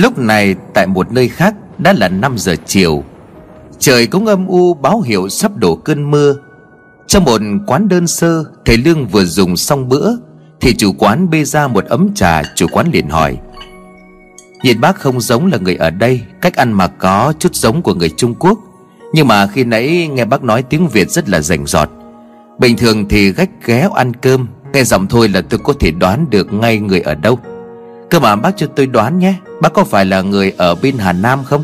Lúc này, tại một nơi khác, đã là 5 giờ chiều. Trời cũng âm u, báo hiệu sắp đổ cơn mưa. Trong một quán đơn sơ, Thầy Lương vừa dùng xong bữa, Thì chủ quán bê ra một ấm trà, Chủ quán liền hỏi. Nhìn bác không giống là người ở đây, Cách ăn mặc có chút giống của người Trung Quốc. Nhưng mà khi nãy nghe bác nói tiếng Việt rất là rành rọt. Bình thường thì gách ghé ăn cơm, Nghe giọng thôi là tôi có thể đoán được ngay người ở đâu. Cơ mà bác cho tôi đoán nhé, Bác có phải là người ở bên Hà Nam không?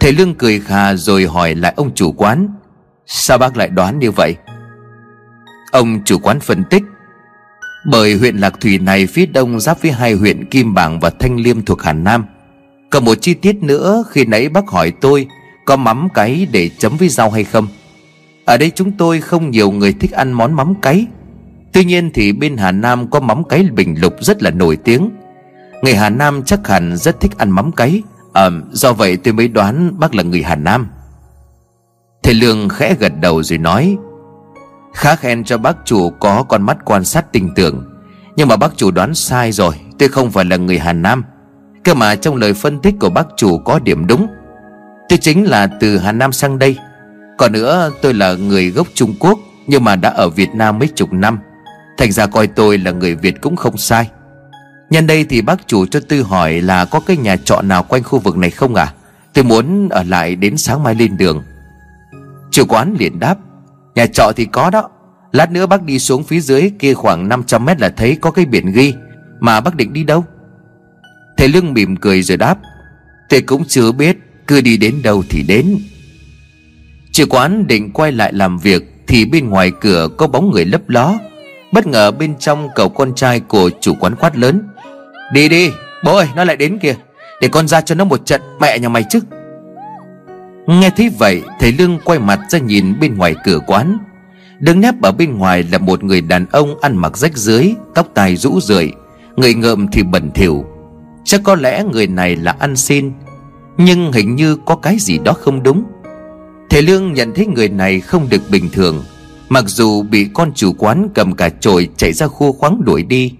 Thầy Lương cười khà rồi hỏi lại ông chủ quán. Sao bác lại đoán như vậy? Ông chủ quán phân tích. Bởi huyện Lạc Thủy này phía đông giáp với hai huyện Kim Bảng và Thanh Liêm thuộc Hà Nam. Còn một chi tiết nữa, khi nãy bác hỏi tôi, Có mắm cái để chấm với rau hay không? Ở đây chúng tôi không nhiều người thích ăn món mắm cái Tuy nhiên thì bên Hà Nam có mắm cấy bình lục rất là nổi tiếng. Người Hà Nam chắc hẳn rất thích ăn mắm cấy. À, Do vậy tôi mới đoán bác là người Hà Nam. Thầy Lương khẽ gật đầu rồi nói Khá khen cho bác chủ có con mắt quan sát tình tưởng Nhưng mà bác chủ đoán sai rồi Tôi không phải là người Hà Nam. Cơ mà trong lời phân tích của bác chủ có điểm đúng. Tôi chính là từ Hà Nam sang đây. Còn nữa tôi là người gốc Trung Quốc Nhưng mà đã ở Việt Nam mấy chục năm. Thành ra coi tôi là người Việt cũng không sai. Nhân đây thì bác chủ cho tôi hỏi là có cái nhà trọ nào quanh khu vực này không à Tôi muốn ở lại đến sáng mai lên đường. Chủ quán liền đáp, Nhà trọ thì có đó. Lát nữa bác đi xuống phía dưới kia khoảng 500 mét là thấy có cái biển ghi. Mà bác định đi đâu? Thầy Lương mỉm cười rồi đáp, Tôi cũng chưa biết, Cứ đi đến đâu thì đến. Chủ quán định quay lại làm việc Thì bên ngoài cửa có bóng người lấp ló. Bất ngờ bên trong cậu con trai của chủ quán quát lớn. Đi đi, Bố ơi, nó lại đến kìa. Để con ra cho nó một trận, mẹ nhà mày chứ. Nghe thấy vậy, Thầy Lương quay mặt ra nhìn bên ngoài cửa quán. Đứng nép ở bên ngoài là một người đàn ông ăn mặc rách dưới Tóc tai rũ rượi, Người ngợm thì bẩn thỉu. Chắc có lẽ người này là ăn xin, Nhưng hình như có cái gì đó không đúng. Thầy Lương nhận thấy người này không được bình thường. Mặc dù bị con chủ quán cầm cả chổi chạy ra khu khoáng đuổi đi,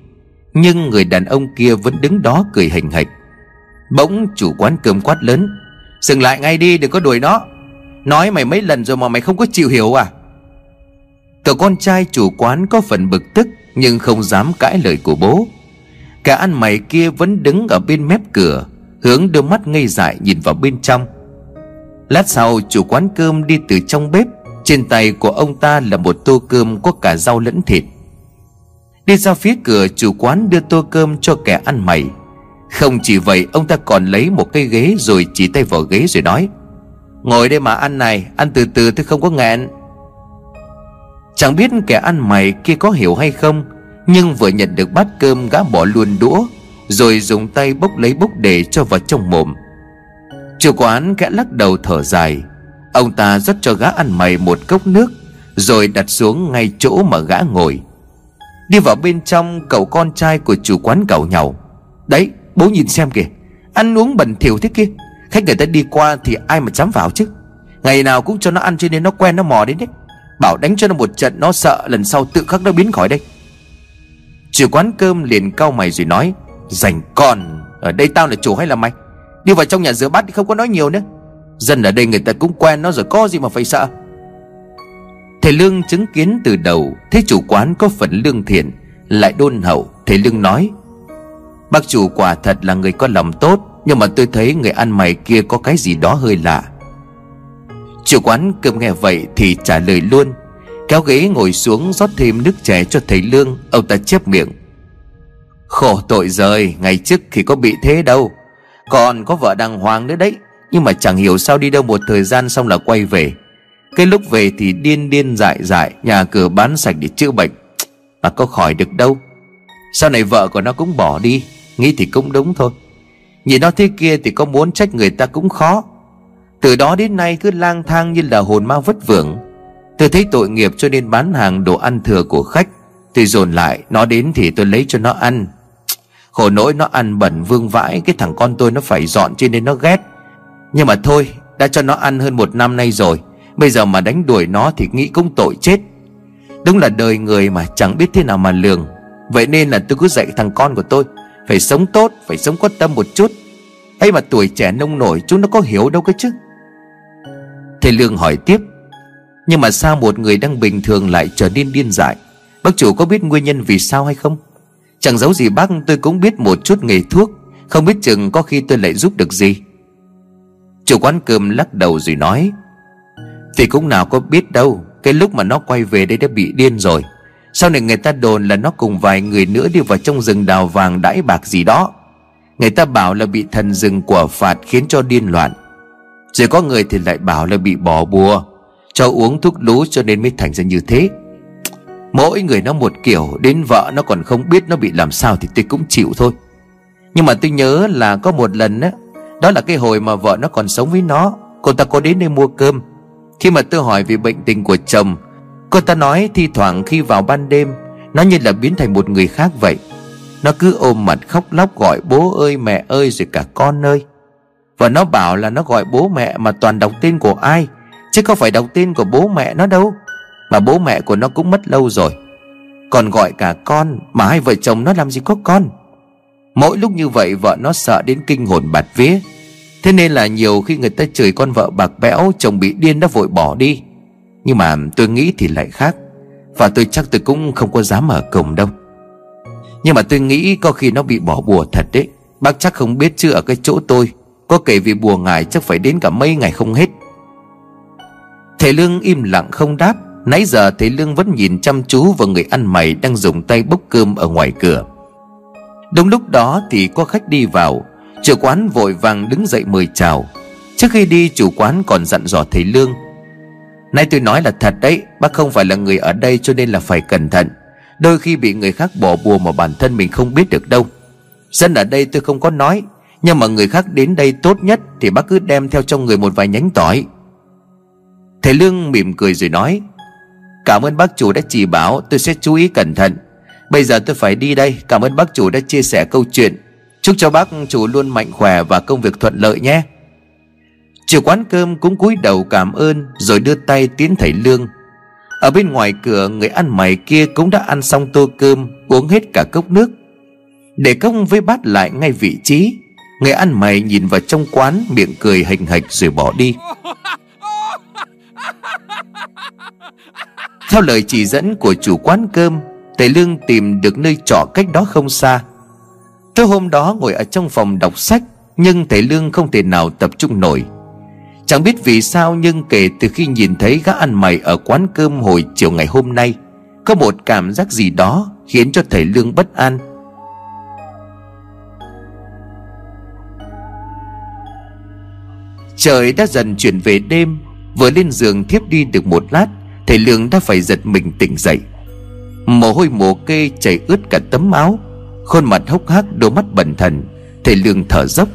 Nhưng người đàn ông kia vẫn đứng đó cười hình hạch. Bỗng chủ quán cơm quát lớn, Dừng lại ngay đi, đừng có đuổi nó. Nói mày mấy lần rồi mà mày không có chịu hiểu à? Cậu con trai chủ quán có phần bực tức, Nhưng không dám cãi lời của bố. Cả ăn mày kia vẫn đứng ở bên mép cửa, Hướng đôi mắt ngây dại nhìn vào bên trong. Lát sau, chủ quán cơm đi từ trong bếp trên tay của ông ta là một tô cơm có cả rau lẫn thịt. Đi ra phía cửa, chủ quán đưa tô cơm cho kẻ ăn mày. Không chỉ vậy, ông ta còn lấy một cây ghế rồi chỉ tay vào ghế rồi nói, Ngồi đây mà ăn này, Ăn từ từ tôi không có nghẹn. Chẳng biết kẻ ăn mày kia có hiểu hay không, Nhưng vừa nhận được bát cơm gã bỏ luôn đũa, Rồi dùng tay bốc lấy bốc để cho vào trong mồm. Chủ quán kẽ lắc đầu thở dài. Ông ta rót cho gã ăn mày một cốc nước, Rồi đặt xuống ngay chỗ mà gã ngồi. Đi vào bên trong, cậu con trai của chủ quán cậu nhau Đấy, bố nhìn xem kìa, Ăn uống bẩn thỉu thế kia. Khách người ta đi qua thì ai mà dám vào chứ? Ngày nào cũng cho nó ăn cho nên nó quen, nó mò đến đấy. Bảo đánh cho nó một trận, nó sợ lần sau tự khắc nó biến khỏi đây. Chủ quán cơm liền cau mày rồi nói Dành con, Ở đây tao là chủ hay là mày? Đi vào trong nhà rửa bát thì không có nói nhiều nữa. Dân ở đây người ta cũng quen nó rồi, có gì mà phải sợ. Thầy Lương chứng kiến từ đầu, Thấy chủ quán có phần lương thiện, Lại đôn hậu. Thầy Lương nói, Bác chủ quả thật là người có lòng tốt, Nhưng mà tôi thấy người ăn mày kia có cái gì đó hơi lạ. Chủ quán cơm nghe vậy thì trả lời luôn, Kéo ghế ngồi xuống rót thêm nước chè cho thầy Lương. Ông ta chép miệng, Khổ tội rồi Ngày trước thì có bị thế đâu, Còn có vợ đàng hoàng nữa đấy nhưng mà chẳng hiểu sao đi đâu một thời gian xong là quay về. Cái lúc về thì điên điên dại dại, Nhà cửa bán sạch để chữa bệnh. Mà có khỏi được đâu. Sau này vợ của nó cũng bỏ đi, Nghĩ thì cũng đúng thôi. Nhìn nó thế kia thì có muốn trách người ta cũng khó. Từ đó đến nay cứ lang thang như là hồn ma vất vưởng. Tôi thấy tội nghiệp cho nên bán hàng đồ ăn thừa của khách. Tôi dồn lại, Nó đến thì tôi lấy cho nó ăn. Khổ nỗi nó ăn bẩn vương vãi, Cái thằng con tôi nó phải dọn cho nên nó ghét nhưng mà thôi, Đã cho nó ăn hơn một năm nay rồi. Bây giờ mà đánh đuổi nó thì nghĩ cũng tội chết. Đúng là đời người mà chẳng biết thế nào mà lường. Vậy nên là tôi cứ dạy thằng con của tôi, Phải sống tốt, Phải sống có tâm một chút. Ấy mà tuổi trẻ nông nổi, chúng nó có hiểu đâu cơ chứ. Thầy Lương hỏi tiếp, Nhưng mà sao một người đang bình thường lại trở nên điên dại? Bác chủ có biết nguyên nhân vì sao hay không? Chẳng giấu gì bác, tôi cũng biết một chút nghề thuốc. Không biết chừng có khi tôi lại giúp được gì. Chủ quán cơm lắc đầu rồi nói, Thì cũng nào có biết đâu, Cái lúc mà nó quay về đây đã bị điên rồi. Sau này người ta đồn là nó cùng vài người nữa đi vào trong rừng đào vàng đãi bạc gì đó. Người ta bảo là bị thần rừng của phạt khiến cho điên loạn. Rồi có người thì lại bảo là bị bỏ bùa, Cho uống thuốc lú cho nên mới thành ra như thế. Mỗi người nó một kiểu, Đến vợ nó còn không biết nó bị làm sao Thì tôi cũng chịu thôi. Nhưng mà tôi nhớ là có một lần á đó là cái hồi mà vợ nó còn sống với nó. Cô ta có đến đây mua cơm. Khi mà tôi hỏi về bệnh tình của chồng, Cô ta nói thi thoảng khi vào ban đêm, Nó như là biến thành một người khác vậy. Nó cứ ôm mặt khóc lóc gọi bố ơi, mẹ ơi, rồi cả con ơi. Và nó bảo là nó gọi bố mẹ mà toàn đọc tên của ai, Chứ không phải đọc tên của bố mẹ nó đâu. Mà bố mẹ của nó cũng mất lâu rồi. Còn gọi cả con, Mà hai vợ chồng nó làm gì có con? Mỗi lúc như vậy vợ nó sợ đến kinh hồn bạt vía. Thế nên là nhiều khi người ta chửi con vợ bạc bẽo, Chồng bị điên đã vội bỏ đi. Nhưng mà tôi nghĩ thì lại khác. Và tôi chắc tôi cũng không có dám ở cổng đâu. Nhưng mà tôi nghĩ có khi nó bị bỏ bùa thật đấy. Bác chắc không biết chứ ở cái chỗ tôi. Có kể vì bùa ngài chắc phải đến cả mấy ngày không hết. Thầy Lương im lặng không đáp. Nãy giờ thầy Lương vẫn nhìn chăm chú vào người ăn mày đang dùng tay bốc cơm ở ngoài cửa. Đúng lúc đó thì có khách đi vào. Chủ quán vội vàng đứng dậy mời chào. Trước khi đi, chủ quán còn dặn dò thầy Lương. Nay tôi nói là thật đấy, Bác không phải là người ở đây cho nên là phải cẩn thận. Đôi khi bị người khác bỏ bùa mà bản thân mình không biết được đâu. Dân ở đây tôi không có nói, Nhưng mà người khác đến đây tốt nhất Thì bác cứ đem theo trong người một vài nhánh tỏi. Thầy Lương mỉm cười rồi nói, Cảm ơn bác chủ đã chỉ bảo, Tôi sẽ chú ý cẩn thận. Bây giờ tôi phải đi đây. Cảm ơn bác chủ đã chia sẻ câu chuyện. Chúc cho bác chủ luôn mạnh khỏe và công việc thuận lợi nhé. Chủ quán cơm cũng cúi đầu cảm ơn, Rồi đưa tay tiến thầy Lương. Ở bên ngoài cửa, người ăn mày kia cũng đã ăn xong tô cơm, Uống hết cả cốc nước. Để cốc với bát lại ngay vị trí, Người ăn mày nhìn vào trong quán, Miệng cười hình hạch rồi bỏ đi. Theo lời chỉ dẫn của chủ quán cơm Thầy Lương tìm được nơi trọ cách đó không xa. Tối hôm đó ngồi ở trong phòng đọc sách, Nhưng thầy Lương không thể nào tập trung nổi. Chẳng biết vì sao nhưng kể từ khi nhìn thấy gã ăn mày ở quán cơm hồi chiều ngày hôm nay, Có một cảm giác gì đó khiến cho thầy Lương bất an. Trời đã dần chuyển về đêm, Vừa lên giường thiếp đi được một lát Thầy Lương đã phải giật mình tỉnh dậy. Mồ hôi mồ kê chảy ướt cả tấm áo. Khuôn mặt hốc hác, đôi mắt bẩn thần. Thầy Lương thở dốc.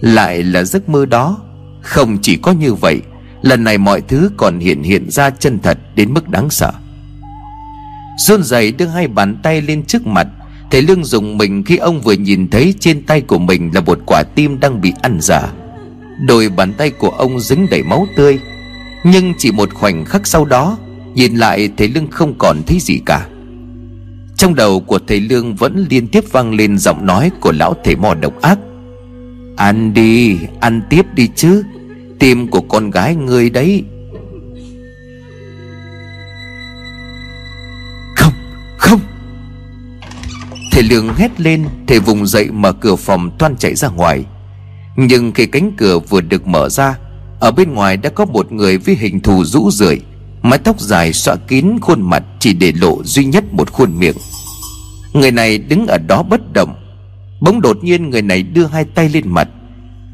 Lại là giấc mơ đó. Không chỉ có như vậy, Lần này mọi thứ còn hiện hiện ra chân thật Đến mức đáng sợ. Run rẩy đưa hai bàn tay lên trước mặt. Thầy Lương dùng mình khi ông vừa nhìn thấy trên tay của mình là một quả tim đang bị ăn giả Đôi bàn tay của ông dính đầy máu tươi. Nhưng chỉ một khoảnh khắc sau đó Nhìn lại thầy Lương không còn thấy gì cả. Trong đầu của thầy Lương vẫn liên tiếp vang lên giọng nói của lão thầy mò độc ác. Ăn đi, ăn tiếp đi chứ Tim của con gái ngươi đấy. Không, không. Thầy Lương hét lên Thầy vùng dậy mở cửa phòng toan chạy ra ngoài. Nhưng khi cánh cửa vừa được mở ra ở bên ngoài đã có một người với hình thù rũ rượi. Mái tóc dài xõa kín khuôn mặt Chỉ để lộ duy nhất một khuôn miệng. Người này đứng ở đó bất động. Bỗng đột nhiên người này đưa hai tay lên mặt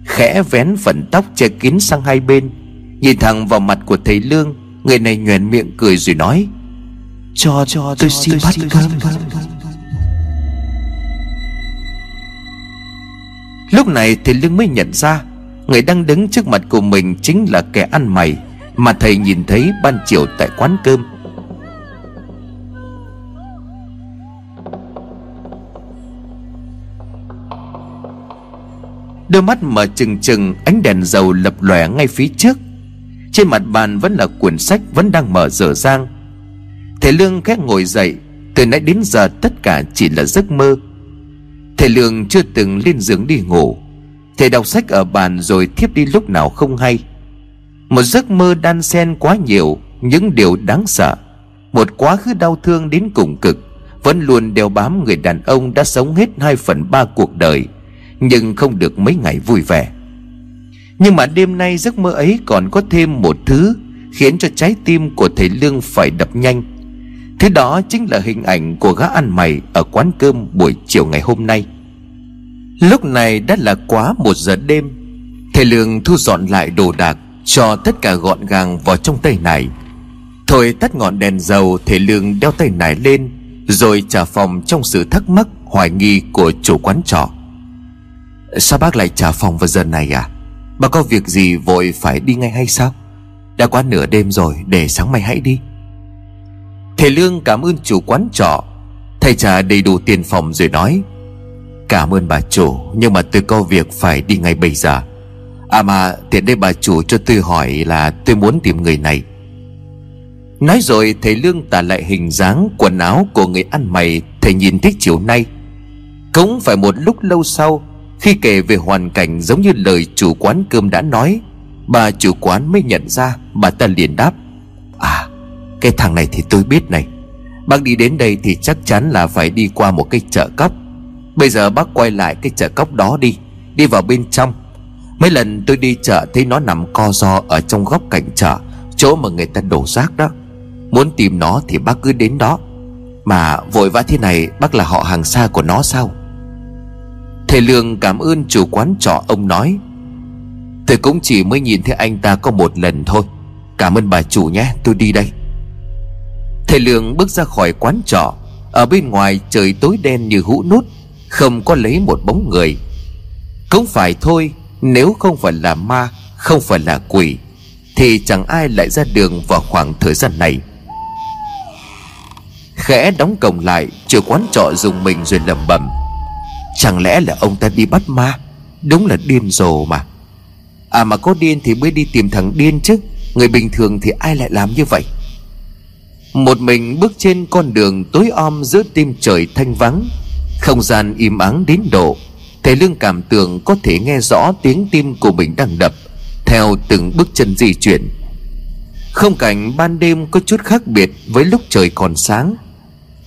Khẽ vén phần tóc che kín sang hai bên. Nhìn thẳng vào mặt của thầy Lương Người này nhoèn miệng cười rồi nói Cho cho tôi xin bắt cơm. Lúc này thầy Lương mới nhận ra Người đang đứng trước mặt của mình chính là kẻ ăn mày mà thầy nhìn thấy ban chiều tại quán cơm. Đôi mắt mở trừng trừng, Ánh đèn dầu lập lòe ngay phía trước. Trên mặt bàn vẫn là quyển sách Vẫn đang mở dở dang. Thầy Lương khẽ ngồi dậy, Từ nãy đến giờ tất cả chỉ là giấc mơ. Thầy Lương chưa từng lên giường đi ngủ. Thầy đọc sách ở bàn rồi thiếp đi lúc nào không hay. Một giấc mơ đan xen quá nhiều, Những điều đáng sợ. Một quá khứ đau thương đến cùng cực, Vẫn luôn đeo bám người đàn ông đã sống hết 2 phần 3 cuộc đời, Nhưng không được mấy ngày vui vẻ. Nhưng mà đêm nay giấc mơ ấy còn có thêm một thứ Khiến cho trái tim của thầy Lương phải đập nhanh. Thế đó chính là hình ảnh của gã ăn mày Ở quán cơm buổi chiều ngày hôm nay. Lúc này đã là quá một giờ đêm, Thầy Lương thu dọn lại đồ đạc cho tất cả gọn gàng vào trong tay này. Thôi tắt ngọn đèn dầu Thể Lương đeo tay nải lên, Rồi trả phòng trong sự thắc mắc, Hoài nghi của chủ quán trọ. Sao bác lại trả phòng vào giờ này à? Bác có việc gì vội phải đi ngay hay sao? Đã quá nửa đêm rồi, Để sáng mai hãy đi. Thầy Lương cảm ơn chủ quán trọ Thầy trả đầy đủ tiền phòng rồi nói, Cảm ơn bà chủ, Nhưng mà tôi có việc phải đi ngay bây giờ. À mà, tiện đây bà chủ cho tôi hỏi là tôi muốn tìm người này. Nói rồi, thầy Lương tả lại hình dáng quần áo của người ăn mày, Thầy nhìn thấy chiều nay. Cũng phải một lúc lâu sau, Khi kể về hoàn cảnh giống như lời chủ quán cơm đã nói, Bà chủ quán mới nhận ra, Bà ta liền đáp. À cái thằng này thì tôi biết này. Bác đi đến đây thì chắc chắn là phải đi qua một cái chợ cóc. Bây giờ bác quay lại cái chợ cóc đó đi Đi vào bên trong. Mấy lần tôi đi chợ thấy nó nằm co ro Ở trong góc cạnh chợ, Chỗ mà người ta đổ rác đó. Muốn tìm nó thì bác cứ đến đó. Mà vội vã thế này, Bác là họ hàng xa của nó sao? Thầy Lương cảm ơn chủ quán trọ, ông nói. Tôi cũng chỉ mới nhìn thấy anh ta có một lần thôi. Cảm ơn bà chủ nhé, tôi đi đây. Thầy Lương bước ra khỏi quán trọ. Ở bên ngoài trời tối đen như hũ nút, Không có lấy một bóng người. Cũng phải thôi nếu không phải là ma, Không phải là quỷ, Thì chẳng ai lại ra đường vào khoảng thời gian này. Khẽ đóng cổng lại Chủ quán trọ dùng mình rồi lẩm bẩm. Chẳng lẽ là ông ta đi bắt ma? Đúng là điên rồ mà. À mà có điên thì mới đi tìm thằng điên chứ. Người bình thường thì ai lại làm như vậy? Một mình bước trên con đường tối om giữa tim trời thanh vắng, Không gian im ắng đến độ Thầy Lương cảm tưởng có thể nghe rõ tiếng tim của mình đang đập, Theo từng bước chân di chuyển. Không cảnh ban đêm có chút khác biệt với lúc trời còn sáng.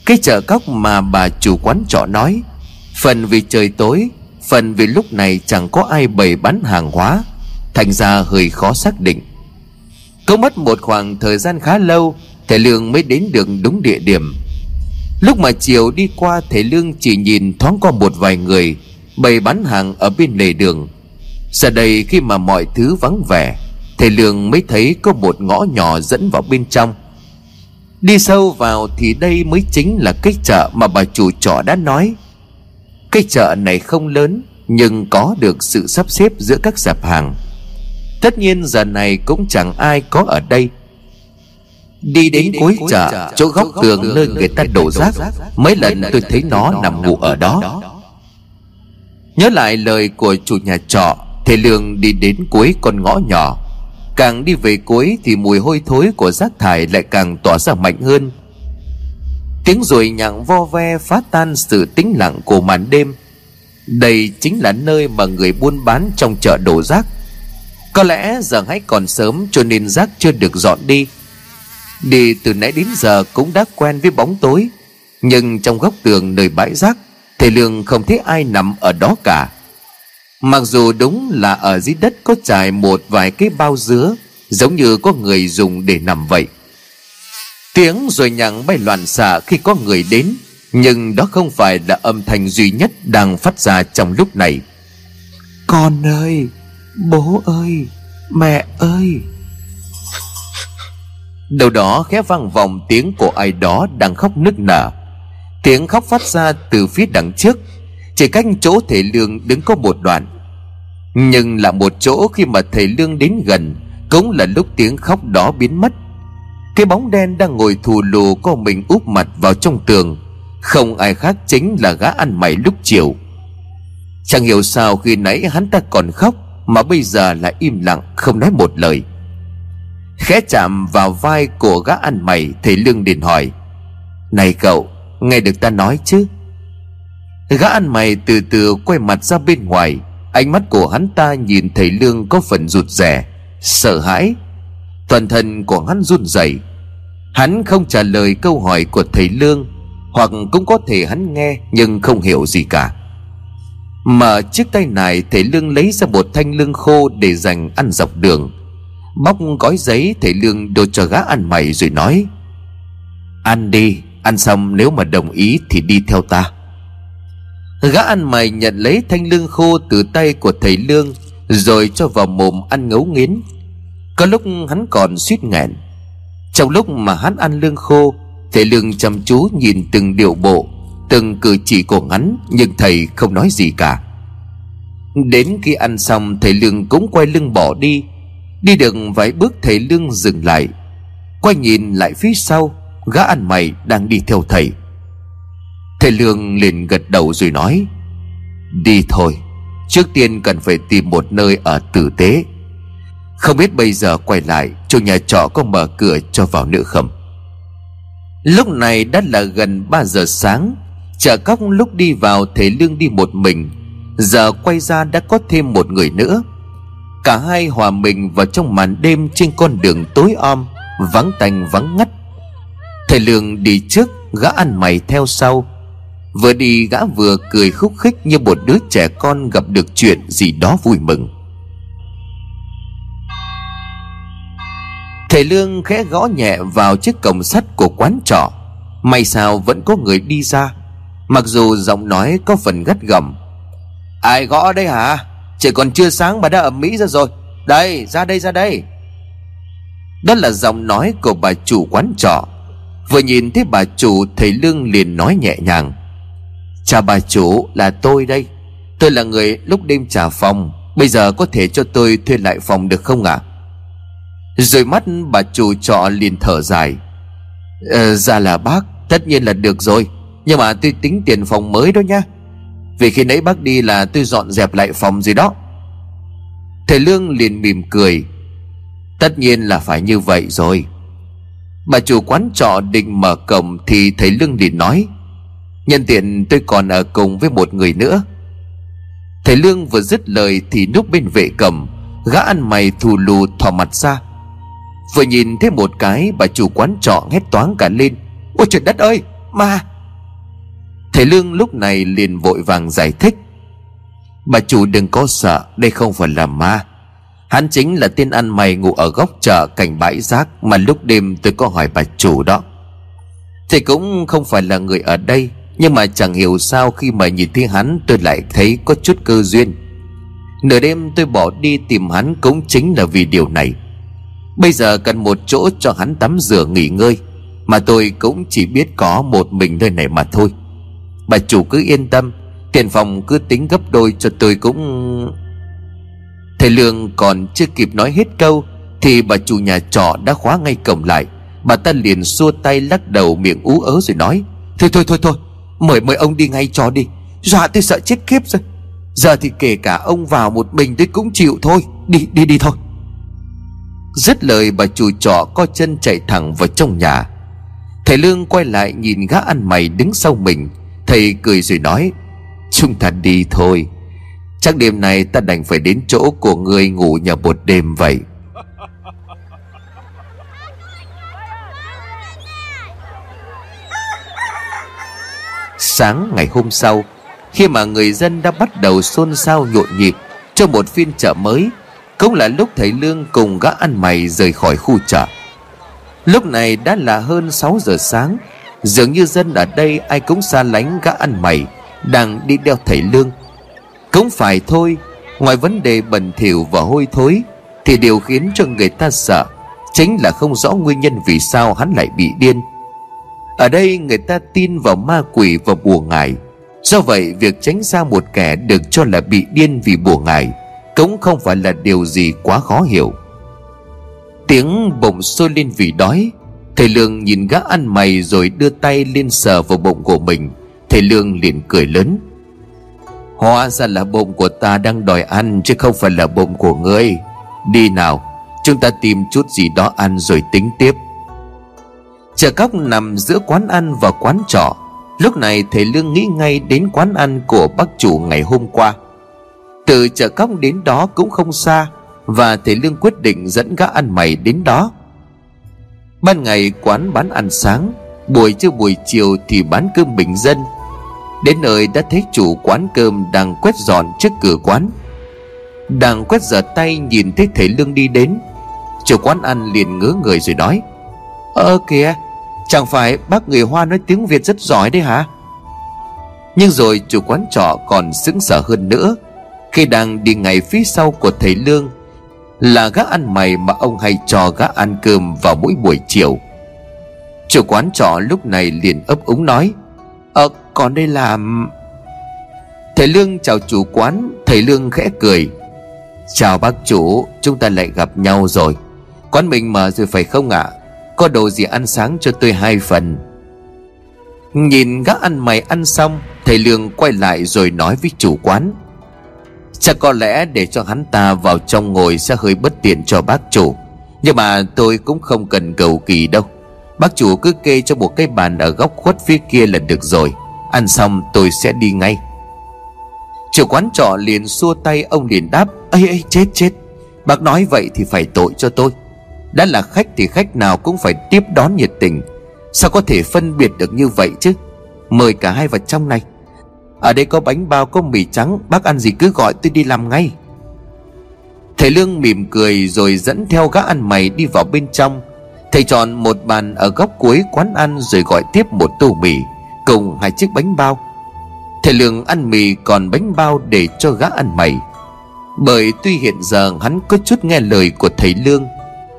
Cái chợ cóc mà bà chủ quán trọ nói, Phần vì trời tối, Phần vì lúc này chẳng có ai bày bán hàng hóa, Thành ra hơi khó xác định. Có mất một khoảng thời gian khá lâu Thầy Lương mới đến được đúng địa điểm. Lúc mà chiều đi qua Thầy Lương chỉ nhìn thoáng qua một vài người Bày bán hàng ở bên lề đường. Giờ đây khi mà mọi thứ vắng vẻ Thầy Lương mới thấy có một ngõ nhỏ dẫn vào bên trong. Đi sâu vào thì đây mới chính là cái chợ mà bà chủ trọ đã nói. Cái chợ này không lớn Nhưng có được sự sắp xếp giữa các sạp hàng. Tất nhiên giờ này cũng chẳng ai có ở đây. Đi đến cuối chợ Chỗ góc tường nơi người ta đổ rác Mấy lần tôi thấy nó nằm ngủ ở đó Nhớ lại lời của chủ nhà trọ, Thầy Lương đi đến cuối con ngõ nhỏ. Càng đi về cuối Thì mùi hôi thối của rác thải Lại càng tỏa ra mạnh hơn. Tiếng ruồi nhặng vo ve phá tan sự tĩnh lặng của màn đêm. Đây chính là nơi mà người buôn bán trong chợ đổ rác. Có lẽ giờ hãy còn sớm cho nên rác chưa được dọn đi. Đi từ nãy đến giờ cũng đã quen với bóng tối, Nhưng trong góc tường nơi bãi rác Thầy Lương không thấy ai nằm ở đó cả. Mặc dù đúng là ở dưới đất có trải một vài cái bao dứa Giống như có người dùng để nằm vậy. Tiếng rồi nhặng bay loạn xạ khi có người đến Nhưng đó không phải là âm thanh duy nhất đang phát ra trong lúc này. Con ơi, bố ơi, mẹ ơi. Đâu đó khẽ vang vọng tiếng của ai đó đang khóc nức nở Tiếng khóc phát ra từ phía đằng trước. Chỉ cách chỗ thầy Lương đứng có một đoạn. Nhưng là một chỗ khi mà thầy Lương đến gần, Cũng là lúc tiếng khóc đó biến mất. Cái bóng đen đang ngồi thù lù có mình úp mặt vào trong tường. Không ai khác chính là gã ăn mày lúc chiều. Chẳng hiểu sao khi nãy hắn ta còn khóc, Mà bây giờ lại im lặng, không nói một lời. Khẽ chạm vào vai của gã ăn mày, Thầy Lương liền hỏi, Này cậu Nghe được ta nói chứ? Gã ăn mày từ từ quay mặt ra bên ngoài. Ánh mắt của hắn ta nhìn thầy Lương có phần rụt rè, Sợ hãi. Toàn thân của hắn run rẩy. Hắn không trả lời câu hỏi của thầy Lương, Hoặc cũng có thể hắn nghe Nhưng không hiểu gì cả. Mở chiếc tay này thầy Lương lấy ra một thanh lương khô Để dành ăn dọc đường. Bóc gói giấy thầy Lương đưa cho gã ăn mày rồi nói, Ăn đi. Ăn xong nếu mà đồng ý thì đi theo ta. Gã ăn mày nhận lấy thanh lương khô từ tay của thầy Lương, Rồi cho vào mồm ăn ngấu nghiến. Có lúc hắn còn suýt nghẹn. Trong lúc mà hắn ăn lương khô, Thầy Lương chăm chú nhìn từng điệu bộ, Từng cử chỉ của hắn, Nhưng thầy không nói gì cả. Đến khi ăn xong, Thầy Lương cũng quay lưng bỏ đi. Đi được vài bước, thầy Lương dừng lại. Quay nhìn lại phía sau Gã ăn mày đang đi theo thầy. Thầy Lương liền gật đầu rồi nói, Đi thôi, Trước tiên cần phải tìm một nơi ở tử tế. Không biết bây giờ quay lại Chủ nhà trọ có mở cửa cho vào nữa không? Lúc này đã là gần 3 giờ sáng, Chợ cóc lúc đi vào Thầy Lương đi một mình, Giờ quay ra đã có thêm một người nữa. Cả hai hòa mình vào trong màn đêm Trên con đường tối om, Vắng tanh vắng ngắt. Thầy Lương đi trước, Gã ăn mày theo sau. Vừa đi, gã vừa cười khúc khích Như một đứa trẻ con gặp được chuyện gì đó vui mừng. Thầy Lương khẽ gõ nhẹ vào chiếc cổng sắt của quán trọ. May sao vẫn có người đi ra. Mặc dù giọng nói có phần gắt gầm Ai gõ đây hả? Trời còn chưa sáng mà đã ẩm mỹ ra rồi. Đây, ra đây ra đây. Đó là giọng nói của bà chủ quán trọ. Vừa nhìn thấy bà chủ Thầy Lương liền nói nhẹ nhàng. Chào bà chủ là tôi đây. Tôi là người lúc đêm trả phòng. Bây giờ có thể cho tôi thuê lại phòng được không ạ? À? Rồi mắt bà chủ trọ liền thở dài. Ờ, Dạ là bác Tất nhiên là được rồi. Nhưng mà tôi tính tiền phòng mới đó nha Vì khi nãy bác đi là tôi dọn dẹp lại phòng gì đó. Thầy Lương liền mỉm cười. Tất nhiên là phải như vậy rồi. Bà chủ quán trọ định mở cổng Thì thấy Lương liền nói, Nhân tiện tôi còn ở cùng với một người nữa. Thầy Lương vừa dứt lời Thì núp bên vệ cầm Gã ăn mày thù lù thò mặt ra. Vừa nhìn thấy một cái, Bà chủ quán trọ hét toáng cả lên, Ôi trời đất ơi, ma! Thầy Lương lúc này liền vội vàng giải thích, Bà chủ đừng có sợ, Đây không phải là ma. Hắn chính là tên ăn mày ngủ ở góc chợ cảnh bãi rác Mà lúc đêm tôi có hỏi bà chủ đó. Thì cũng không phải là người ở đây, Nhưng mà chẳng hiểu sao khi mà nhìn thấy hắn Tôi lại thấy có chút cơ duyên. Nửa đêm tôi bỏ đi tìm hắn Cũng chính là vì điều này. Bây giờ cần một chỗ cho hắn tắm rửa nghỉ ngơi, Mà tôi cũng chỉ biết có một mình nơi này mà thôi. Bà chủ cứ yên tâm, Tiền phòng cứ tính gấp đôi cho tôi cũng Thầy Lương còn chưa kịp nói hết câu, Thì bà chủ nhà trọ đã khóa ngay cổng lại. Bà ta liền xua tay lắc đầu miệng ú ớ rồi nói, Thôi thôi thôi thôi, Mời mời ông đi ngay cho đi. Dọa tôi sợ chết khiếp rồi. Giờ thì kể cả ông vào một mình tôi cũng chịu thôi. Đi đi đi thôi. Dứt lời, bà chủ trọ co chân chạy thẳng vào trong nhà. Thầy Lương quay lại nhìn gã ăn mày đứng sau mình. Thầy cười rồi nói, Chúng ta đi thôi. Chắc đêm nay ta đành phải đến chỗ của người ngủ nhờ một đêm vậy. Sáng ngày hôm sau, Khi mà người dân đã bắt đầu xôn xao nhộn nhịp Cho một phiên chợ mới, Cũng là lúc thầy Lương cùng gã ăn mày rời khỏi khu chợ. Lúc này đã là hơn 6 giờ sáng, Dường như dân ở đây ai cũng xa lánh gã ăn mày Đang đi đeo thầy Lương cũng phải thôi, Ngoài vấn đề bẩn thỉu và hôi thối, Thì điều khiến cho người ta sợ Chính là không rõ nguyên nhân vì sao hắn lại bị điên. Ở đây người ta tin vào ma quỷ và bùa ngải. Do vậy, việc tránh xa một kẻ được cho là bị điên vì bùa ngải Cũng không phải là điều gì quá khó hiểu. Tiếng bụng sôi lên vì đói, Thầy Lương nhìn gã ăn mày rồi đưa tay lên sờ vào bụng của mình, Thầy Lương liền cười lớn. Hóa ra là bụng của ta đang đòi ăn, Chứ không phải là bụng của ngươi. Đi nào, Chúng ta tìm chút gì đó ăn rồi tính tiếp. Chợ cóc nằm giữa quán ăn và quán trọ. Lúc này thầy Lương nghĩ ngay đến quán ăn của bác chủ ngày hôm qua. Từ chợ cóc đến đó cũng không xa, Và thầy Lương quyết định dẫn gã ăn mày đến đó. Ban ngày quán bán ăn sáng, Buổi trưa buổi chiều thì bán cơm bình dân. Đến nơi đã thấy chủ quán cơm đang quét dọn trước cửa quán. Đang quét giở tay nhìn thấy thầy Lương đi đến. Chủ quán ăn liền ngứa người rồi nói, Ơ, kìa, Chẳng phải bác người Hoa nói tiếng Việt rất giỏi đấy hả? Nhưng rồi chủ quán trọ còn sững sờ hơn nữa. Khi đang đi ngay phía sau của thầy Lương, Là gã ăn mày mà ông hay cho gã ăn cơm vào mỗi buổi chiều. Chủ quán trọ lúc này liền ấp úng nói Ờ còn đây là Thầy Lương chào chủ quán, Thầy Lương khẽ cười. Chào bác chủ, Chúng ta lại gặp nhau rồi. Quán mình mở rồi phải không ạ? À? Có đồ gì ăn sáng cho tôi hai phần. Nhìn gã ăn mày ăn xong, Thầy Lương quay lại rồi nói với chủ quán. Chắc có lẽ để cho hắn ta vào trong ngồi sẽ hơi bất tiện cho bác chủ. Nhưng mà tôi cũng không cần cầu kỳ đâu. Bác chủ cứ kê cho một cái bàn ở góc khuất phía kia là được rồi. Ăn xong tôi sẽ đi ngay. Chủ quán trọ liền xua tay, ông liền đáp ấy ấy chết chết. Bác nói vậy thì phải tội cho tôi. Đã là khách thì khách nào cũng phải tiếp đón nhiệt tình. Sao có thể phân biệt được như vậy chứ? Mời cả hai vào trong này. Ở đây có bánh bao, có mì trắng, Bác ăn gì cứ gọi tôi đi làm ngay. Thầy Lương mỉm cười rồi dẫn theo gã ăn mày đi vào bên trong. Thầy chọn một bàn ở góc cuối quán ăn rồi gọi tiếp một tô mì. Cùng hai chiếc bánh bao. Thầy Lương ăn mì còn bánh bao để cho gã ăn mày. Bởi tuy hiện giờ hắn có chút nghe lời của thầy Lương,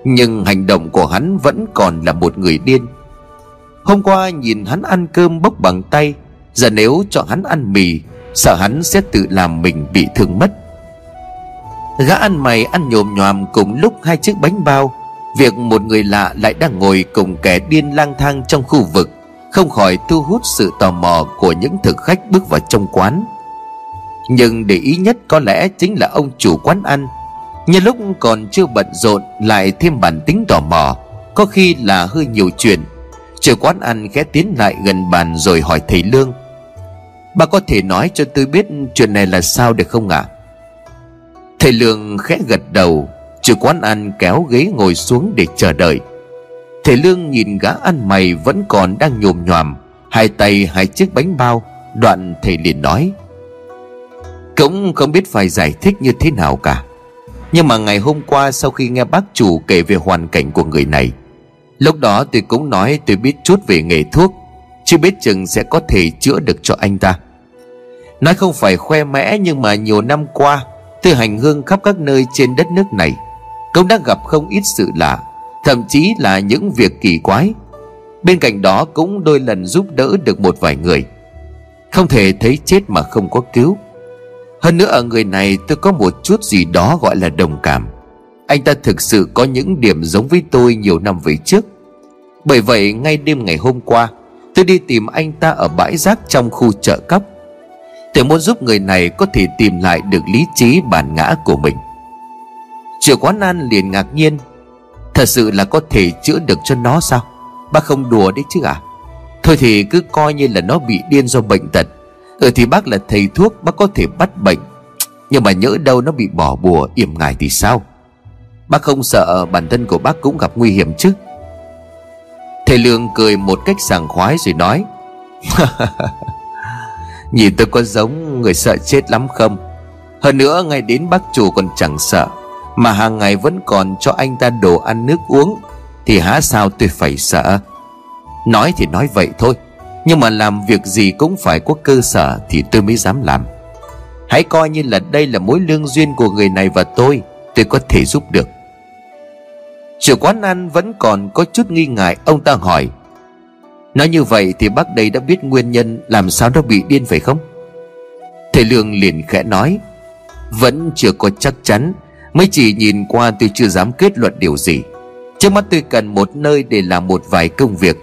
nhưng hành động của hắn vẫn còn là một người điên. Hôm qua nhìn hắn ăn cơm bốc bằng tay, Giờ nếu cho hắn ăn mì, Sợ hắn sẽ tự làm mình bị thương mất. Gã ăn mày ăn nhồm nhòm cùng lúc hai chiếc bánh bao, Việc một người lạ lại đang ngồi cùng kẻ điên lang thang trong khu vực. Không khỏi thu hút sự tò mò của những thực khách bước vào trong quán. Nhưng để ý nhất có lẽ chính là ông chủ quán ăn. Nhân lúc còn chưa bận rộn Lại thêm bản tính tò mò, Có khi là hơi nhiều chuyện. Chờ quán ăn ghé tiến lại gần bàn Rồi hỏi thầy Lương. Bà có thể nói cho tôi biết Chuyện này là sao được không ạ? À? Thầy Lương khẽ gật đầu Chủ quán ăn kéo ghế ngồi xuống để chờ đợi. Thầy Lương nhìn gã ăn mày Vẫn còn đang nhồm nhòm, Hai tay hai chiếc bánh bao, Đoạn thầy liền nói, Cũng không biết phải giải thích như thế nào cả. Nhưng mà ngày hôm qua sau khi nghe bác chủ kể về hoàn cảnh của người này, Lúc đó tôi cũng nói tôi biết chút về nghề thuốc, Chưa biết chừng sẽ có thể chữa được cho anh ta. Nói không phải khoe mẽ nhưng mà nhiều năm qua, Tôi hành hương khắp các nơi trên đất nước này, Cũng đã gặp không ít sự lạ. Thậm chí là những việc kỳ quái. Bên cạnh đó cũng đôi lần giúp đỡ được một vài người. Không thể thấy chết mà không có cứu. Hơn nữa ở người này tôi có một chút gì đó gọi là đồng cảm. Anh ta thực sự có những điểm giống với tôi nhiều năm về trước. Bởi vậy, ngay đêm ngày hôm qua, Tôi đi tìm anh ta ở bãi rác trong khu chợ cấp Tôi muốn giúp người này có thể tìm lại được lý trí bản ngã của mình. Triệu quán an liền ngạc nhiên Thật sự là có thể chữa được cho nó sao? Bác không đùa đấy chứ à? Thôi thì cứ coi như là nó bị điên do bệnh tật. Ừ thì bác là thầy thuốc, Bác có thể bắt bệnh. Nhưng mà nhỡ đâu nó bị bỏ bùa, yểm ngài thì sao? Bác không sợ bản thân của bác cũng gặp nguy hiểm chứ? Thầy Lương cười một cách sảng khoái rồi nói, Nhìn tôi có giống người sợ chết lắm không? Hơn nữa ngay đến bác chủ còn chẳng sợ. Mà hàng ngày vẫn còn cho anh ta đồ ăn nước uống, Thì há sao tôi phải sợ? Nói thì nói vậy thôi, nhưng mà làm việc gì cũng phải có cơ sở Thì tôi mới dám làm. Hãy coi như là đây là mối lương duyên của người này và tôi Tôi có thể giúp được. Chủ quán ăn vẫn còn có chút nghi ngại, Ông ta hỏi. Nói như vậy thì bác đây đã biết nguyên nhân Làm sao nó bị điên phải không? Thầy Lương liền khẽ nói. Vẫn chưa có chắc chắn Mới chỉ nhìn qua tôi chưa dám kết luận điều gì. Trước mắt tôi cần một nơi để làm một vài công việc.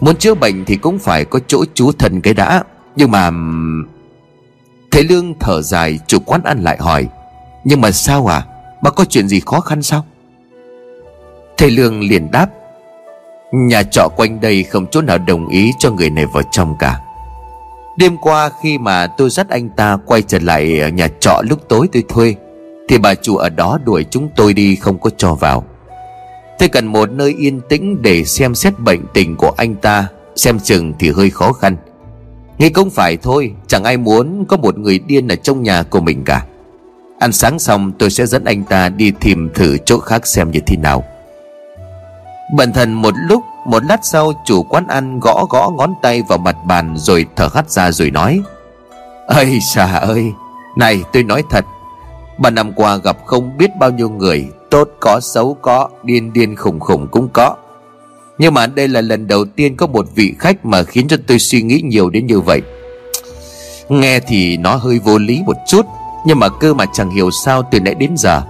Muốn chữa bệnh thì cũng phải có chỗ chú thần cái đã. Nhưng mà Thầy Lương thở dài, chủ quán ăn lại hỏi, Nhưng mà sao à? Bà có chuyện gì khó khăn sao? Thầy Lương liền đáp, Nhà trọ quanh đây không chỗ nào đồng ý cho người này vào trong cả. Đêm qua khi mà tôi dắt anh ta quay trở lại ờ, nhà trọ lúc tối tôi thuê thì bà chủ ở đó đuổi chúng tôi đi không có cho vào. Tôi cần một nơi yên tĩnh để xem xét bệnh tình của anh ta, Xem chừng thì hơi khó khăn. Nghĩ cũng phải thôi, Chẳng ai muốn có một người điên ở trong nhà của mình cả. Ăn sáng xong, tôi sẽ dẫn anh ta đi tìm thử chỗ khác xem như thế nào. Bần thần một lúc, Một lát sau, chủ quán ăn gõ gõ ngón tay vào mặt bàn Rồi thở hắt ra rồi nói ơi xà ơi, Này, tôi nói thật Ba năm qua gặp không biết bao nhiêu người, Tốt có, xấu có, Điên điên khủng khủng cũng có. Nhưng mà đây là lần đầu tiên có một vị khách Mà khiến cho tôi suy nghĩ nhiều đến như vậy. Nghe thì nó hơi vô lý một chút, Nhưng mà cơ mà chẳng hiểu sao từ nãy đến giờ,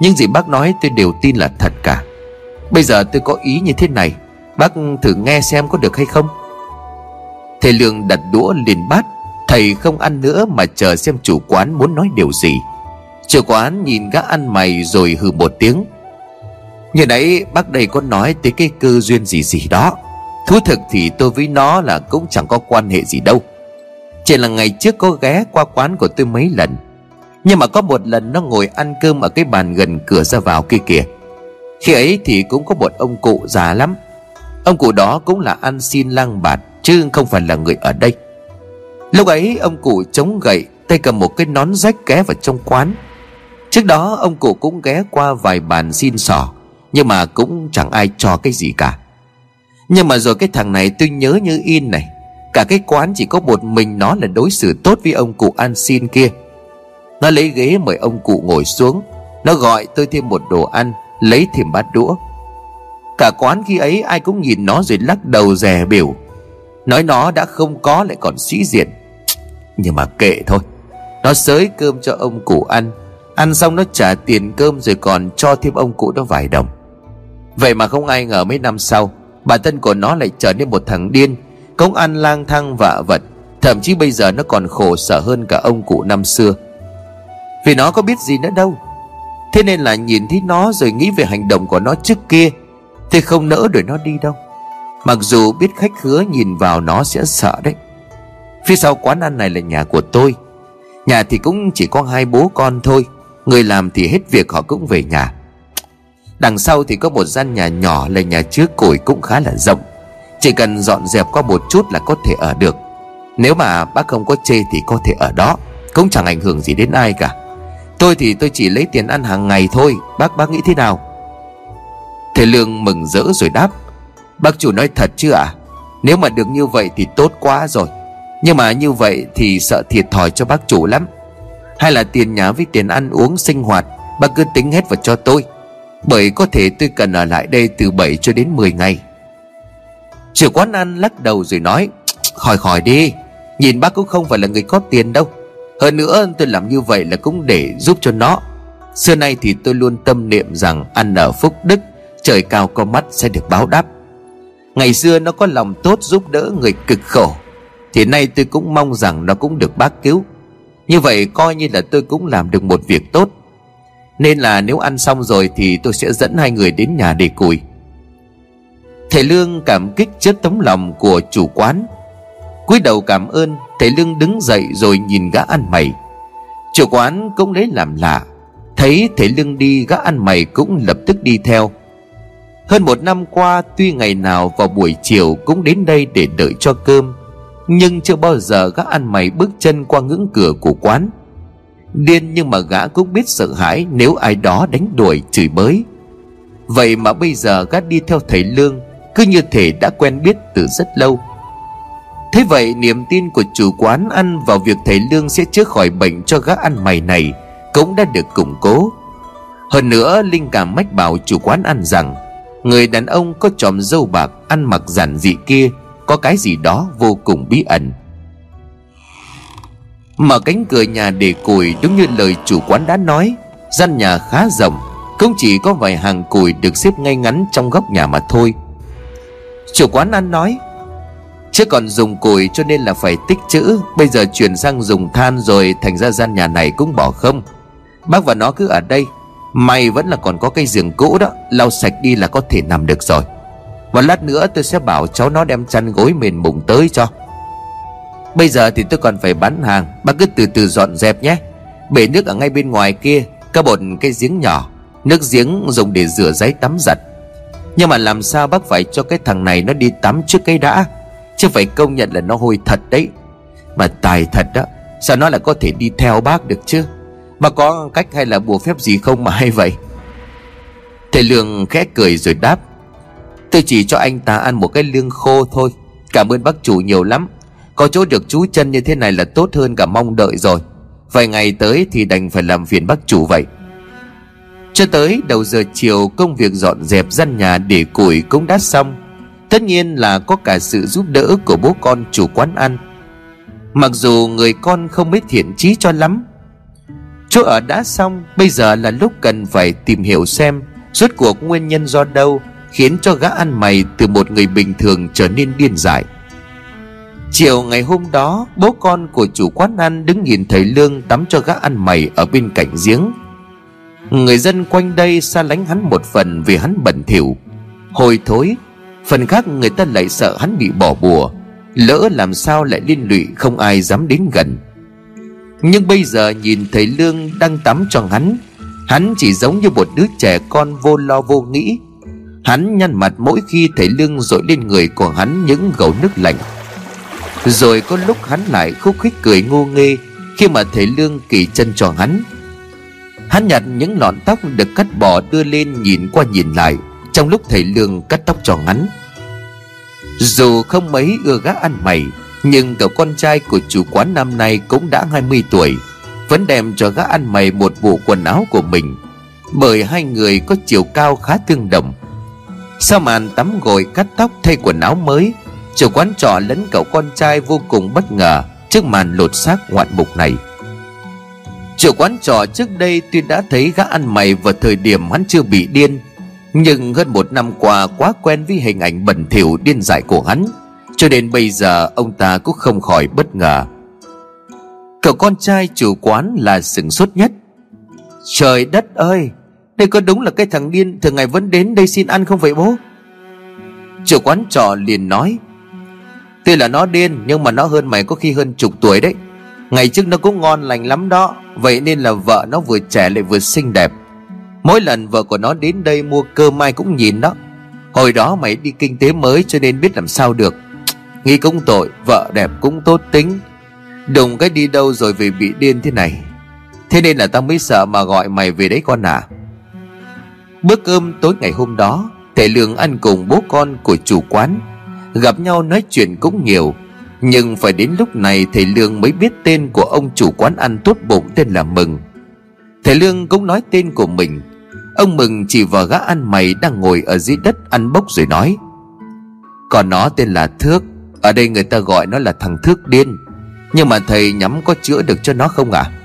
Những gì bác nói tôi đều tin là thật cả. Bây giờ tôi có ý như thế này, Bác thử nghe xem có được hay không. Thầy Lương đặt đũa liền bát, Thầy không ăn nữa mà chờ xem chủ quán muốn nói điều gì. Chủ quán nhìn gã ăn mày rồi hừ một tiếng. Như nãy bác đây có nói tới cái cơ duyên gì gì đó. Thú thực thì tôi với nó là cũng chẳng có quan hệ gì đâu. Chỉ là ngày trước có ghé qua quán của tôi mấy lần. Nhưng mà có một lần nó ngồi ăn cơm ở cái bàn gần cửa ra vào kia kìa. Khi ấy thì cũng có một ông cụ già lắm. Ông cụ đó cũng là ăn xin lang bạt, Chứ không phải là người ở đây. Lúc ấy ông cụ chống gậy, Tay cầm một cái nón rách ké vào trong quán. Trước đó, ông cụ cũng ghé qua vài bàn xin sỏ Nhưng mà cũng chẳng ai cho cái gì cả. Nhưng mà rồi cái thằng này tôi nhớ như in này, Cả cái quán chỉ có một mình nó là đối xử tốt với ông cụ ăn xin kia. Nó lấy ghế mời ông cụ ngồi xuống, Nó gọi tôi thêm một đồ ăn, Lấy thêm bát đũa. Cả quán khi ấy ai cũng nhìn nó rồi lắc đầu rè biểu, Nói nó đã không có lại còn sĩ diện. Nhưng mà kệ thôi, Nó sới cơm cho ông cụ ăn Ăn xong nó trả tiền cơm rồi còn cho thêm ông cụ đó vài đồng. Vậy mà không ai ngờ mấy năm sau, Bản thân của nó lại trở nên một thằng điên Công ăn lang thang vạ vật. Thậm chí bây giờ nó còn khổ sở hơn cả ông cụ năm xưa. Vì nó có biết gì nữa đâu. Thế nên là nhìn thấy nó rồi nghĩ về hành động của nó trước kia, Thì không nỡ đuổi nó đi đâu. Mặc dù biết khách hứa nhìn vào nó sẽ sợ đấy. Phía sau quán ăn này là nhà của tôi. Nhà thì cũng chỉ có hai bố con thôi. Người làm thì hết việc, họ cũng về nhà. Đằng sau thì có một gian nhà nhỏ là nhà chứa củi cũng khá là rộng. Chỉ cần dọn dẹp qua một chút là có thể ở được. Nếu mà bác không có chê thì có thể ở đó, Cũng chẳng ảnh hưởng gì đến ai cả. Tôi thì tôi chỉ lấy tiền ăn hàng ngày thôi. Bác bác nghĩ thế nào? Thầy Lương mừng rỡ rồi đáp. Bác chủ nói thật chứ ạ? À? Nếu mà được như vậy thì tốt quá rồi. Nhưng mà như vậy thì sợ thiệt thòi cho bác chủ lắm hay là tiền nhà với tiền ăn uống sinh hoạt, Bác cứ tính hết vào cho tôi. Bởi có thể tôi cần ở lại đây từ 7 cho đến 10 ngày. Chủ quán ăn lắc đầu rồi nói, Khỏi khỏi đi. Nhìn bác cũng không phải là người có tiền đâu. Hơn nữa, tôi làm như vậy là cũng để giúp cho nó. Xưa nay thì tôi luôn tâm niệm rằng Ăn ở phúc đức, Trời cao có mắt sẽ được báo đáp. Ngày xưa nó có lòng tốt giúp đỡ người cực khổ. Thì nay tôi cũng mong rằng nó cũng được bác cứu như vậy coi như là tôi cũng làm được một việc tốt. Nên là nếu ăn xong rồi Thì tôi sẽ dẫn hai người đến nhà để củi Thầy Lương cảm kích trước tấm lòng của chủ quán. cúi đầu cảm ơn, Thầy Lương đứng dậy rồi nhìn gã ăn mày. Chủ quán cũng lấy làm lạ. Thấy thầy Lương đi, gã ăn mày cũng lập tức đi theo. Hơn một năm qua, tuy ngày nào vào buổi chiều cũng đến đây để đợi cho cơm nhưng chưa bao giờ gã ăn mày bước chân qua ngưỡng cửa của quán. Điên nhưng mà gã cũng biết sợ hãi Nếu ai đó đánh đuổi chửi bới. Vậy mà bây giờ gã đi theo thầy Lương, Cứ như thể đã quen biết từ rất lâu. Thế vậy niềm tin của chủ quán ăn vào việc thầy Lương sẽ chữa khỏi bệnh cho gã ăn mày này Cũng đã được củng cố. Hơn nữa, Linh cảm mách bảo chủ quán ăn rằng, Người đàn ông có chòm dâu bạc ăn mặc giản dị kia có cái gì đó vô cùng bí ẩn. Mở cánh cửa nhà để củi đúng như lời chủ quán đã nói, Gian nhà khá rộng, không chỉ có vài hàng củi được xếp ngay ngắn trong góc nhà mà thôi. Chủ quán ăn nói, Chứ còn dùng củi cho nên là phải tích chữ, Bây giờ chuyển sang dùng than rồi Thành ra gian nhà này cũng bỏ không. Bác và nó cứ ở đây, May vẫn là còn có cây giường cũ đó, Lau sạch đi là có thể nằm được rồi và lát nữa tôi sẽ bảo cháu nó đem chăn gối mền mùng tới cho. Bây giờ thì tôi còn phải bán hàng Bác cứ từ từ dọn dẹp nhé. Bể nước ở ngay bên ngoài kia, Có một cái giếng nhỏ, Nước giếng dùng để rửa giấy tắm giặt. Nhưng mà làm sao bác phải cho cái thằng này nó đi tắm trước cái đã? Chứ phải công nhận là nó hôi thật đấy. Mà tài thật đó, Sao nó lại có thể đi theo bác được chứ? Mà có cách hay là bùa phép gì không mà hay vậy? Thầy Lương khẽ cười rồi đáp. Tôi chỉ cho anh ta ăn một cái lương khô thôi. Cảm ơn bác chủ nhiều lắm. Có chỗ được chú chân như thế này là tốt hơn cả mong đợi rồi. Vài ngày tới thì đành phải làm phiền bác chủ vậy. Cho tới đầu giờ chiều, công việc dọn dẹp gian nhà để củi cũng đã xong. Tất nhiên là có cả sự giúp đỡ của bố con chủ quán ăn. Mặc dù người con không mấy thiện trí cho lắm. Chỗ ở đã xong, Bây giờ là lúc cần phải tìm hiểu xem Rốt cuộc nguyên nhân do đâu Khiến cho gã ăn mày từ một người bình thường trở nên điên dại. Chiều ngày hôm đó, Bố con của chủ quán ăn đứng nhìn thầy Lương tắm cho gã ăn mày ở bên cạnh giếng. Người dân quanh đây xa lánh hắn một phần vì hắn bẩn thỉu. Hôi thối, Phần khác người ta lại sợ hắn bị bỏ bùa. Lỡ làm sao lại liên lụy, không ai dám đến gần. Nhưng bây giờ nhìn thầy Lương đang tắm cho hắn Hắn chỉ giống như một đứa trẻ con vô lo vô nghĩ Hắn nhăn mặt mỗi khi thấy Lương dội lên người của hắn những gầu nước lạnh. Rồi có lúc hắn lại khúc khích cười ngô nghê Khi mà thấy Lương kỳ chân cho hắn. Hắn nhặt những lọn tóc được cắt bỏ đưa lên nhìn qua nhìn lại, Trong lúc thầy Lương cắt tóc cho hắn. Dù không mấy ưa gã ăn mày, Nhưng cậu con trai của chủ quán năm nay cũng đã 20 tuổi, Vẫn đem cho gã ăn mày một bộ quần áo của mình, Bởi hai người có chiều cao khá tương đồng sau màn tắm gội cắt tóc thay quần áo mới? Chủ quán trọ lẫn cậu con trai vô cùng bất ngờ Trước màn lột xác ngoạn mục này. Chủ quán trọ trước đây tuy đã thấy gã ăn mày vào thời điểm hắn chưa bị điên, Nhưng hơn một năm qua quá quen với hình ảnh bẩn thỉu điên dại của hắn, Cho đến bây giờ ông ta cũng không khỏi bất ngờ. Cậu con trai chủ quán là sừng sốt nhất. Trời đất ơi! Đây có đúng là cái thằng điên Thường ngày vẫn đến đây xin ăn không vậy bố? Chủ quán trọ liền nói, Tuy là nó điên, Nhưng mà nó hơn mày có khi hơn chục tuổi đấy. Ngày trước nó cũng ngon lành lắm đó, Vậy nên là vợ nó vừa trẻ lại vừa xinh đẹp. Mỗi lần vợ của nó đến đây mua cơm mai cũng nhìn đó. Hồi đó mày đi kinh tế mới cho nên biết làm sao được. Nghĩ cũng tội, Vợ đẹp cũng tốt tính. Đùng cái đi đâu rồi về bị điên thế này? Thế nên là tao mới sợ mà gọi mày về đấy con à. Bữa cơm tối ngày hôm đó, Thầy Lương ăn cùng bố con của chủ quán. Gặp nhau nói chuyện cũng nhiều, Nhưng phải đến lúc này thầy Lương mới biết tên của ông chủ quán ăn tốt bụng tên là Mừng. Thầy Lương cũng nói tên của mình. Ông Mừng chỉ vào gã ăn mày đang ngồi ở dưới đất ăn bốc rồi nói Còn nó tên là Thước, Ở đây người ta gọi nó là thằng Thước điên, Nhưng mà thầy nhắm có chữa được cho nó không ạ? à?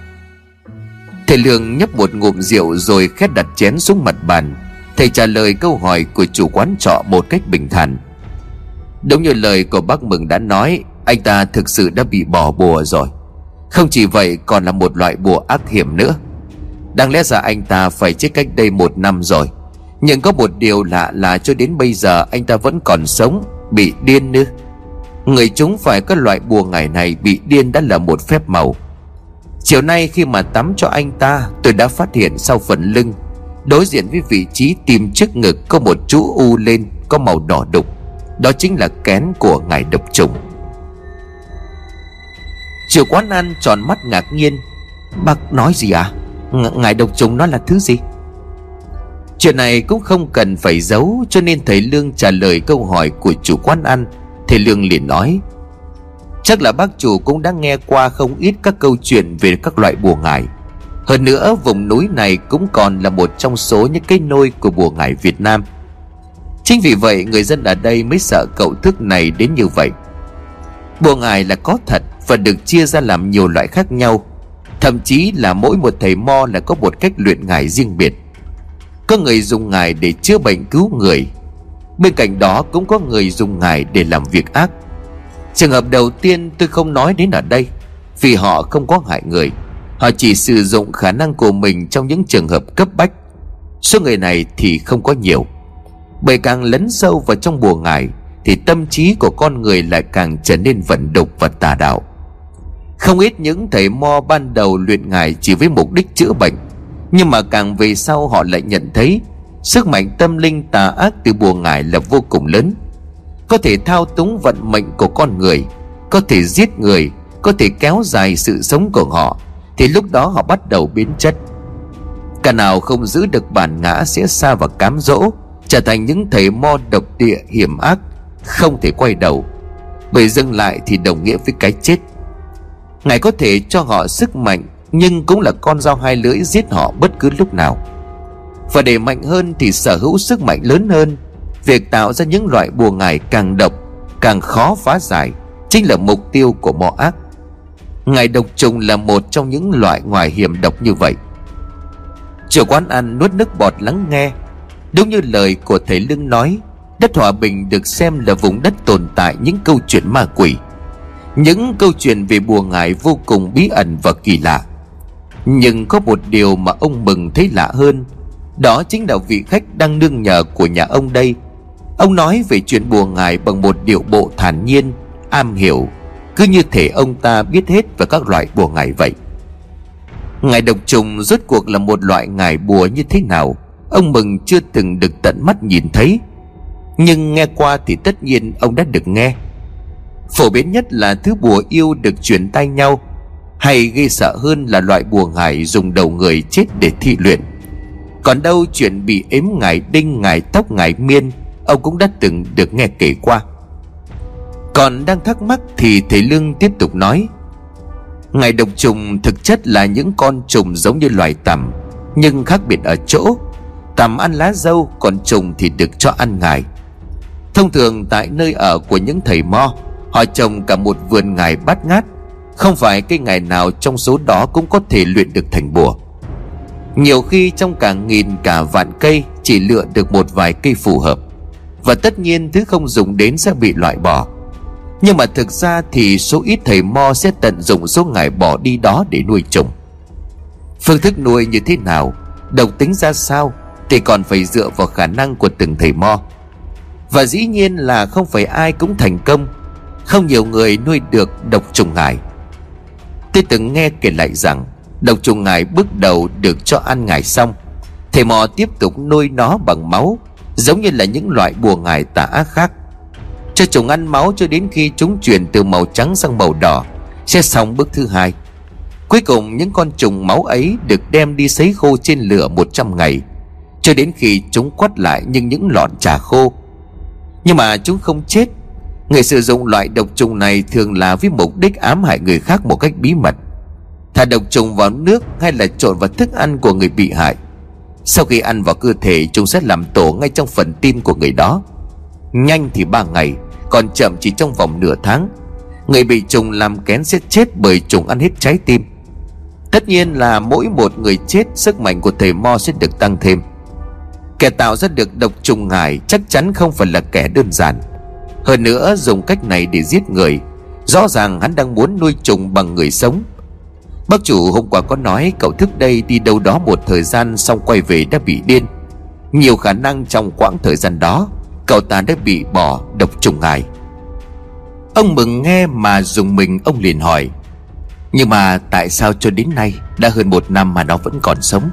Thầy Lương nhấp một ngụm rượu rồi khét đặt chén xuống mặt bàn. Thầy trả lời câu hỏi của chủ quán trọ một cách bình thản. Đúng như lời của bác Mừng đã nói, Anh ta thực sự đã bị bỏ bùa rồi. Không chỉ vậy, còn là một loại bùa ác hiểm nữa. Đáng lẽ ra anh ta phải chết cách đây một năm rồi. Nhưng có một điều lạ là cho đến bây giờ anh ta vẫn còn sống, Bị điên nữa. Người chúng phải có loại bùa ngày này bị điên đã là một phép màu. Chiều nay khi mà tắm cho anh ta, Tôi đã phát hiện sau phần lưng. Đối diện với vị trí tim trước ngực Có một chú u lên, Có màu đỏ đục. Đó chính là kén của ngài độc trùng Chiều quán ăn tròn mắt ngạc nhiên. Bác nói gì à Ng, Ngài độc trùng nó là thứ gì? Chuyện này cũng không cần phải giấu, Cho nên thầy Lương trả lời câu hỏi của chủ quán ăn. Thầy Lương liền nói Chắc là bác chủ cũng đã nghe qua không ít các câu chuyện về các loại bùa ngải. Hơn nữa, vùng núi này cũng còn là một trong số những cái nôi của bùa ngải Việt Nam. Chính vì vậy, người dân ở đây mới sợ cậu thức này đến như vậy. Bùa ngải là có thật và được chia ra làm nhiều loại khác nhau. Thậm chí là mỗi một thầy mo là có một cách luyện ngải riêng biệt. Có người dùng ngải để chữa bệnh cứu người. Bên cạnh đó cũng có người dùng ngải để làm việc ác. Trường hợp đầu tiên tôi không nói đến ở đây, Vì họ không có hại người. Họ chỉ sử dụng khả năng của mình trong những trường hợp cấp bách. Số người này thì không có nhiều. Bởi càng lấn sâu vào trong bùa ngải, Thì tâm trí của con người lại càng trở nên vận đục và tà đạo. Không ít những thầy mo ban đầu luyện ngải chỉ với mục đích chữa bệnh, Nhưng mà càng về sau họ lại nhận thấy Sức mạnh tâm linh tà ác từ bùa ngải là vô cùng lớn. Có thể thao túng vận mệnh của con người, Có thể giết người, Có thể kéo dài sự sống của họ, Thì lúc đó họ bắt đầu biến chất. Cả nào không giữ được bản ngã sẽ xa và cám dỗ, Trở thành những thầy mo độc địa hiểm ác, Không thể quay đầu. Bởi dừng lại thì đồng nghĩa với cái chết. Ngài có thể cho họ sức mạnh, Nhưng cũng là con dao hai lưỡi giết họ bất cứ lúc nào. Và để mạnh hơn thì sở hữu sức mạnh lớn hơn Việc tạo ra những loại bùa ngải càng độc, Càng khó phá giải Chính là mục tiêu của mọ ác Ngài độc trùng là một trong những loại ngoài hiểm độc như vậy. Chủ quán ăn nuốt nước bọt lắng nghe, Đúng như lời của thầy Lương nói, Đất Hòa Bình được xem là vùng đất tồn tại những câu chuyện ma quỷ. Những câu chuyện về bùa ngải vô cùng bí ẩn và kỳ lạ. Nhưng có một điều mà ông mừng thấy lạ hơn, Đó chính là vị khách đang nương nhờ của nhà ông đây. Ông nói về chuyện bùa ngải bằng một điệu bộ thản nhiên, am hiểu. Cứ như thể ông ta biết hết về các loại bùa ngải vậy. Ngài độc trùng rốt cuộc là một loại ngải bùa như thế nào? Ông Mừng chưa từng được tận mắt nhìn thấy. Nhưng nghe qua thì tất nhiên ông đã được nghe. Phổ biến nhất là thứ bùa yêu được truyền tay nhau Hay gây sợ hơn là loại bùa ngải dùng đầu người chết để thị luyện. Còn đâu chuyện bị ếm ngải đinh ngải tóc ngải miên Ông cũng đã từng được nghe kể qua. Còn đang thắc mắc thì thầy Lương tiếp tục nói, Ngài độc trùng thực chất là những con trùng giống như loài tằm, Nhưng khác biệt ở chỗ, Tằm ăn lá dâu Còn trùng thì được cho ăn ngài. Thông thường tại nơi ở của những thầy mo, Họ trồng cả một vườn ngài bát ngát, Không phải cây ngài nào trong số đó Cũng có thể luyện được thành bùa. Nhiều khi trong cả nghìn cả vạn cây Chỉ lựa được một vài cây phù hợp. Và tất nhiên thứ không dùng đến sẽ bị loại bỏ. Nhưng mà thực ra thì số ít thầy mo sẽ tận dụng số ngài bỏ đi đó để nuôi trùng Phương thức nuôi như thế nào, Độc tính ra sao, thì còn phải dựa vào khả năng của từng thầy mo. Và dĩ nhiên là không phải ai cũng thành công, không nhiều người nuôi được độc trùng ngải. Tôi từng nghe kể lại rằng, độc trùng ngải bước đầu được cho ăn ngải xong, thầy mò tiếp tục nuôi nó bằng máu giống như là những loại bùa ngải tà ác khác. Cho chúng ăn máu cho đến khi chúng chuyển từ màu trắng sang màu đỏ, sẽ xong bước thứ hai. Cuối cùng, những con trùng máu ấy được đem đi sấy khô trên lửa 100 ngày, cho đến khi chúng quắt lại như những lọn trà khô. Nhưng mà chúng không chết. Người sử dụng loại độc trùng này thường là với mục đích ám hại người khác một cách bí mật. Thả độc trùng vào nước hay là trộn vào thức ăn của người bị hại sau khi ăn vào cơ thể, chúng sẽ làm tổ ngay trong phần tim của người đó. Nhanh thì ba ngày, còn chậm chỉ trong vòng nửa tháng. Người bị trùng làm kén sẽ chết bởi trùng ăn hết trái tim. Tất nhiên là mỗi một người chết, sức mạnh của thầy mo sẽ được tăng thêm. Kẻ tạo ra được độc trùng ngải chắc chắn không phải là kẻ đơn giản. Hơn nữa, dùng cách này để giết người. Rõ ràng hắn đang muốn nuôi trùng bằng người sống. Bác chủ hôm qua có nói cậu thức đây đi đâu đó một thời gian xong quay về đã bị điên. Nhiều khả năng trong quãng thời gian đó, Cậu ta đã bị bỏ độc trùng ngài. Ông mừng nghe mà dùng mình, ông liền hỏi, Nhưng mà tại sao cho đến nay Đã hơn một năm mà nó vẫn còn sống?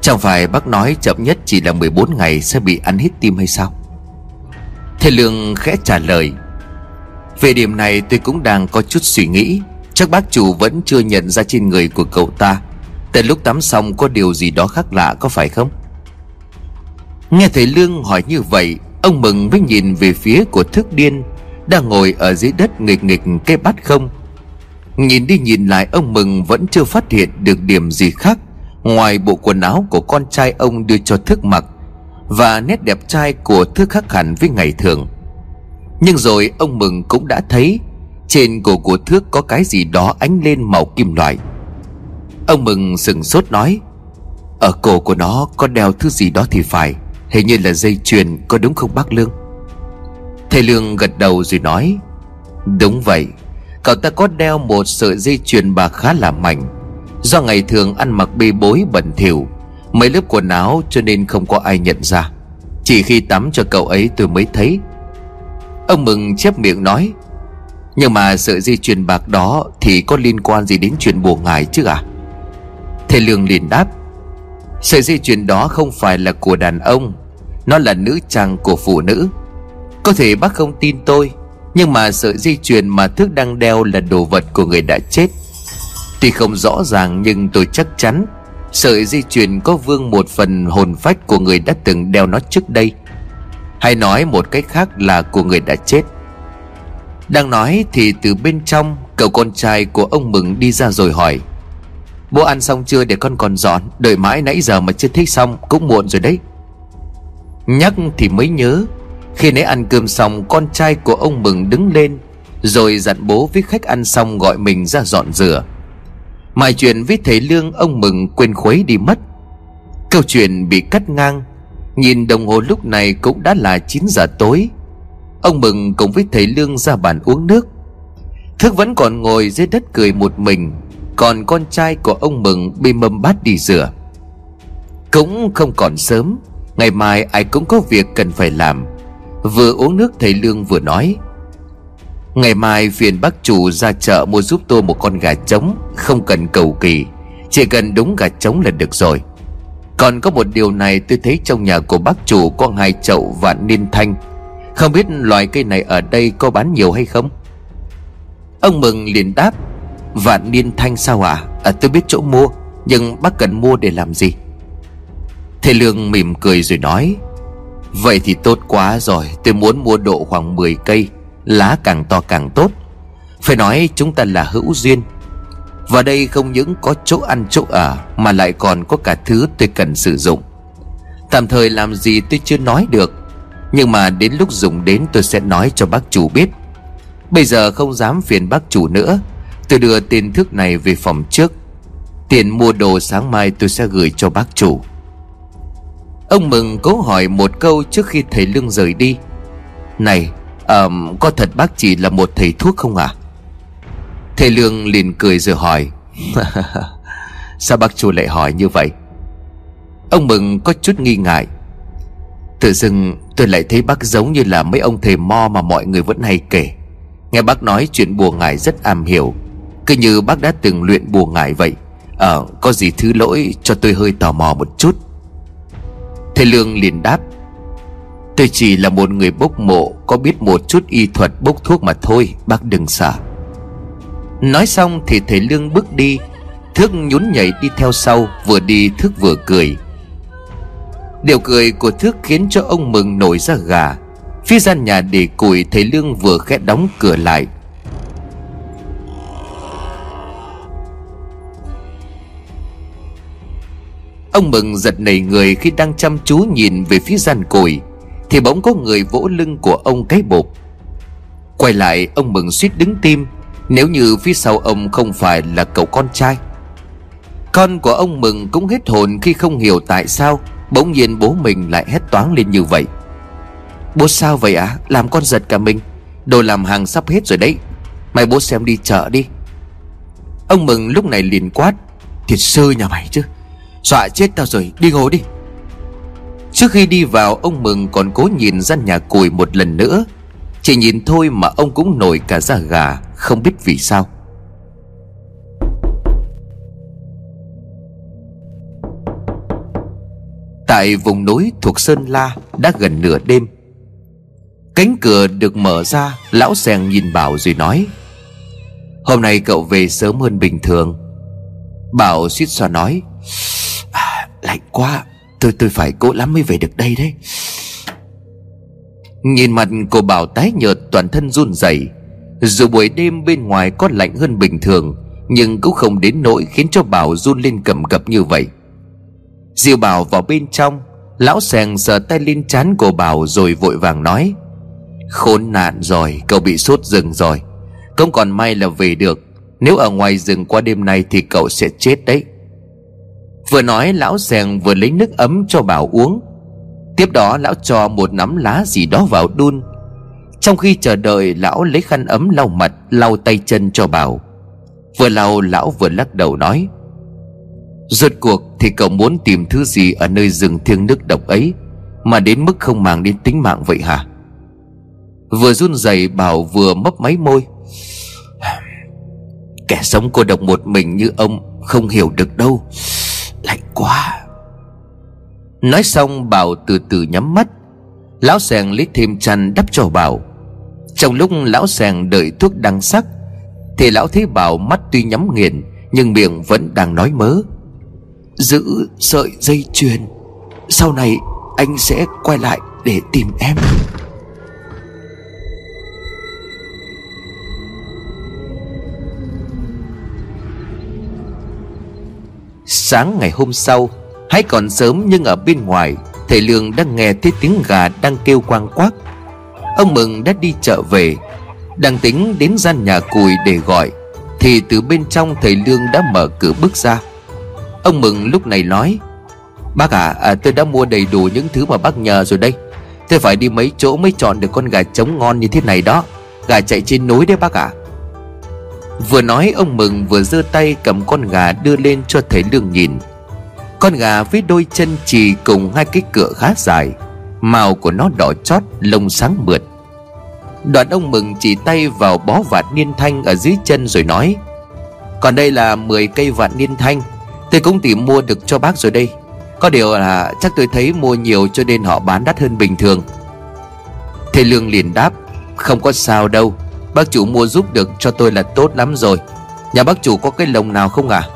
Chẳng phải bác nói chậm nhất chỉ là 14 ngày sẽ bị ăn hết tim hay sao? Thầy Lương khẽ trả lời, Về điểm này tôi cũng đang có chút suy nghĩ. Chắc bác chủ vẫn chưa nhận ra trên người của cậu ta. Từ lúc tắm xong có điều gì đó khác lạ có phải không? Nghe thầy Lương hỏi như vậy, Ông Mừng mới nhìn về phía của thức điên, Đang ngồi ở dưới đất nghịch nghịch cái bát không. Nhìn đi nhìn lại, ông Mừng vẫn chưa phát hiện được điểm gì khác Ngoài bộ quần áo của con trai ông đưa cho thức mặc Và nét đẹp trai của thức khác hẳn với ngày thường. Nhưng rồi ông Mừng cũng đã thấy trên cổ của thước có cái gì đó ánh lên màu kim loại. Ông Mừng sừng sốt nói, Ở cổ của nó có đeo thứ gì đó thì phải, Hình như là dây chuyền, có đúng không bác Lương? Thầy Lương gật đầu rồi nói, Đúng vậy, Cậu ta có đeo một sợi dây chuyền bà khá là mảnh. Do ngày thường ăn mặc bê bối bẩn thỉu, Mấy lớp quần áo cho nên không có ai nhận ra. Chỉ khi tắm cho cậu ấy tôi mới thấy. Ông Mừng chép miệng nói nhưng mà sợi dây chuyền bạc đó Thì có liên quan gì đến chuyện bùa ngài chứ à? Thầy Lương liền đáp, Sợi dây chuyền đó không phải là của đàn ông, Nó là nữ trang của phụ nữ. Có thể bác không tin tôi, Nhưng mà sợi dây chuyền mà Thước đang đeo là đồ vật của người đã chết. Tuy không rõ ràng nhưng tôi chắc chắn Sợi dây chuyền có vương một phần hồn phách của người đã từng đeo nó trước đây. Hay nói một cách khác là của người đã chết. Đang nói thì từ bên trong, Cậu con trai của ông Mừng đi ra rồi hỏi. Bố ăn xong chưa để con còn dọn, Đợi mãi nãy giờ mà chưa thích xong, Cũng muộn rồi đấy. Nhắc thì mới nhớ, Khi nãy ăn cơm xong, Con trai của ông Mừng đứng lên, Rồi dặn bố với khách ăn xong gọi mình ra dọn rửa. Mài chuyện với thầy Lương, ông Mừng quên khuấy đi mất. Câu chuyện bị cắt ngang, Nhìn đồng hồ lúc này cũng đã là 9 giờ tối. Ông Mừng cùng với thầy Lương ra bàn uống nước. Thức vẫn còn ngồi dưới đất cười một mình, Còn con trai của ông Mừng bê mâm bát đi rửa. Cũng không còn sớm, Ngày mai ai cũng có việc cần phải làm. Vừa uống nước thầy Lương vừa nói, Ngày mai phiền bác chủ ra chợ mua giúp tôi một con gà trống, Không cần cầu kỳ, Chỉ cần đúng gà trống là được rồi. Còn có một điều này tôi thấy trong nhà của bác chủ có hai chậu vạn niên thanh. Không biết loại cây này ở đây có bán nhiều hay không? Ông Mừng liền đáp, Vạn niên thanh sao à À tôi biết chỗ mua, Nhưng bác cần mua để làm gì? Thầy Lương mỉm cười rồi nói, Vậy thì tốt quá rồi, Tôi muốn mua độ khoảng 10 cây, Lá càng to càng tốt. Phải nói chúng ta là hữu duyên. Và đây không những có chỗ ăn chỗ ở, Mà lại còn có cả thứ tôi cần sử dụng. Tạm thời làm gì tôi chưa nói được. Nhưng mà đến lúc dùng đến tôi sẽ nói cho bác chủ biết. Bây giờ không dám phiền bác chủ nữa. Tôi đưa tiền thức này về phòng trước. Tiền mua đồ sáng mai tôi sẽ gửi cho bác chủ. Ông Mừng cố hỏi một câu trước khi thầy Lương rời đi. Này um, Có thật bác chỉ là một thầy thuốc không à Thầy Lương liền cười rồi hỏi. Sao bác chủ lại hỏi như vậy? Ông Mừng có chút nghi ngại. Tự dưng tôi lại thấy bác giống như là mấy ông thầy mo mà mọi người vẫn hay kể. Nghe bác nói chuyện bùa ngải rất am hiểu. Cứ như bác đã từng luyện bùa ngải vậy Ờ có gì thứ lỗi cho tôi hơi tò mò một chút. Thầy Lương liền đáp, Tôi chỉ là một người bốc mộ, Có biết một chút y thuật bốc thuốc mà thôi, Bác đừng sợ Nói xong thì thầy Lương bước đi, Thước nhún nhảy đi theo sau, Vừa đi Thước vừa cười. Điều cười của Thước khiến cho ông Mừng nổi ra gà. Phía gian nhà để củi thầy Lương vừa khẽ đóng cửa lại. Ông Mừng giật nảy người khi đang chăm chú nhìn về phía gian củi, Thì bỗng có người vỗ lưng của ông cái bột. Quay lại, ông Mừng suýt đứng tim, Nếu như phía sau ông không phải là cậu con trai, Con của ông Mừng cũng hết hồn khi không hiểu tại sao Bỗng nhiên bố mình lại hét toáng lên như vậy. Bố sao vậy ạ? À? Làm con giật cả mình. Đồ làm hàng sắp hết rồi đấy. Mày bố xem đi, chợ đi. Ông Mừng lúc này liền quát, Thiệt sư nhà mày chứ. Dọa chết tao rồi, đi ngồi đi. Trước khi đi vào, ông Mừng còn cố nhìn ra nhà cùi một lần nữa. Chỉ nhìn thôi mà ông cũng nổi cả da gà, Không biết vì sao. Tại vùng núi thuộc Sơn La Đã gần nửa đêm. Cánh cửa được mở ra Lão Sèng nhìn Bảo rồi nói Hôm nay cậu về sớm hơn bình thường. Bảo suýt xoa nói à, Lạnh quá Tôi tôi phải cố lắm mới về được đây đấy. Nhìn mặt của Bảo tái nhợt toàn thân run rẩy. Dù buổi đêm bên ngoài có lạnh hơn bình thường Nhưng cũng không đến nỗi khiến cho Bảo run lên cầm cập như vậy. Diêu Bảo vào bên trong, Lão sèng sờ tay lên trán của Bảo rồi vội vàng nói, Khốn nạn rồi, Cậu bị sốt rừng rồi. Không còn may là về được. Nếu ở ngoài rừng qua đêm nay thì cậu sẽ chết đấy. Vừa nói, lão sèng vừa lấy nước ấm cho Bảo uống. Tiếp đó, lão cho một nắm lá gì đó vào đun. Trong khi chờ đợi, lão lấy khăn ấm lau mặt, Lau tay chân cho Bảo. Vừa lau, lão vừa lắc đầu nói Rốt cuộc thì cậu muốn tìm thứ gì Ở nơi rừng thiêng nước độc ấy, Mà đến mức không màng đến tính mạng vậy hả? Vừa run rẩy Bảo vừa mấp máy môi. Kẻ sống cô độc một mình như ông Không hiểu được đâu. Lạnh quá. Nói xong Bảo từ từ nhắm mắt. Lão sèn lấy thêm chăn đắp cho Bảo. Trong lúc lão sèn đợi thuốc đăng sắc, Thì lão thấy Bảo mắt tuy nhắm nghiền, Nhưng miệng vẫn đang nói mớ. Giữ sợi dây chuyền. Sau này, anh sẽ quay lại để tìm em. Sáng ngày hôm sau Hãy còn sớm nhưng ở bên ngoài, Thầy Lương đang nghe thấy tiếng gà đang kêu quang quác. Ông Mừng đã đi chợ về. Đang tính đến gian nhà cùi để gọi, Thì từ bên trong thầy Lương đã mở cửa bước ra. Ông Mừng lúc này nói Bác à, à tôi đã mua đầy đủ những thứ mà bác nhờ rồi đây. Tôi phải đi mấy chỗ mới chọn được con gà trống ngon như thế này đó. Gà chạy trên núi đấy bác ạ. À. Vừa nói ông Mừng vừa giơ tay cầm con gà đưa lên cho thầy Lương nhìn. Con gà với đôi chân chì cùng hai cái cựa khá dài Màu của nó đỏ chót lông sáng mượt. Đoạn ông Mừng chỉ tay vào bó vạt niên thanh ở dưới chân rồi nói Còn đây là 10 cây vạt niên thanh. Tôi cũng tìm mua được cho bác rồi đây. Có điều là chắc tôi thấy mua nhiều cho nên họ bán đắt hơn bình thường. Thầy Lương liền đáp Không có sao đâu. Bác chủ mua giúp được cho tôi là tốt lắm rồi. Nhà bác chủ có cái lồng nào không à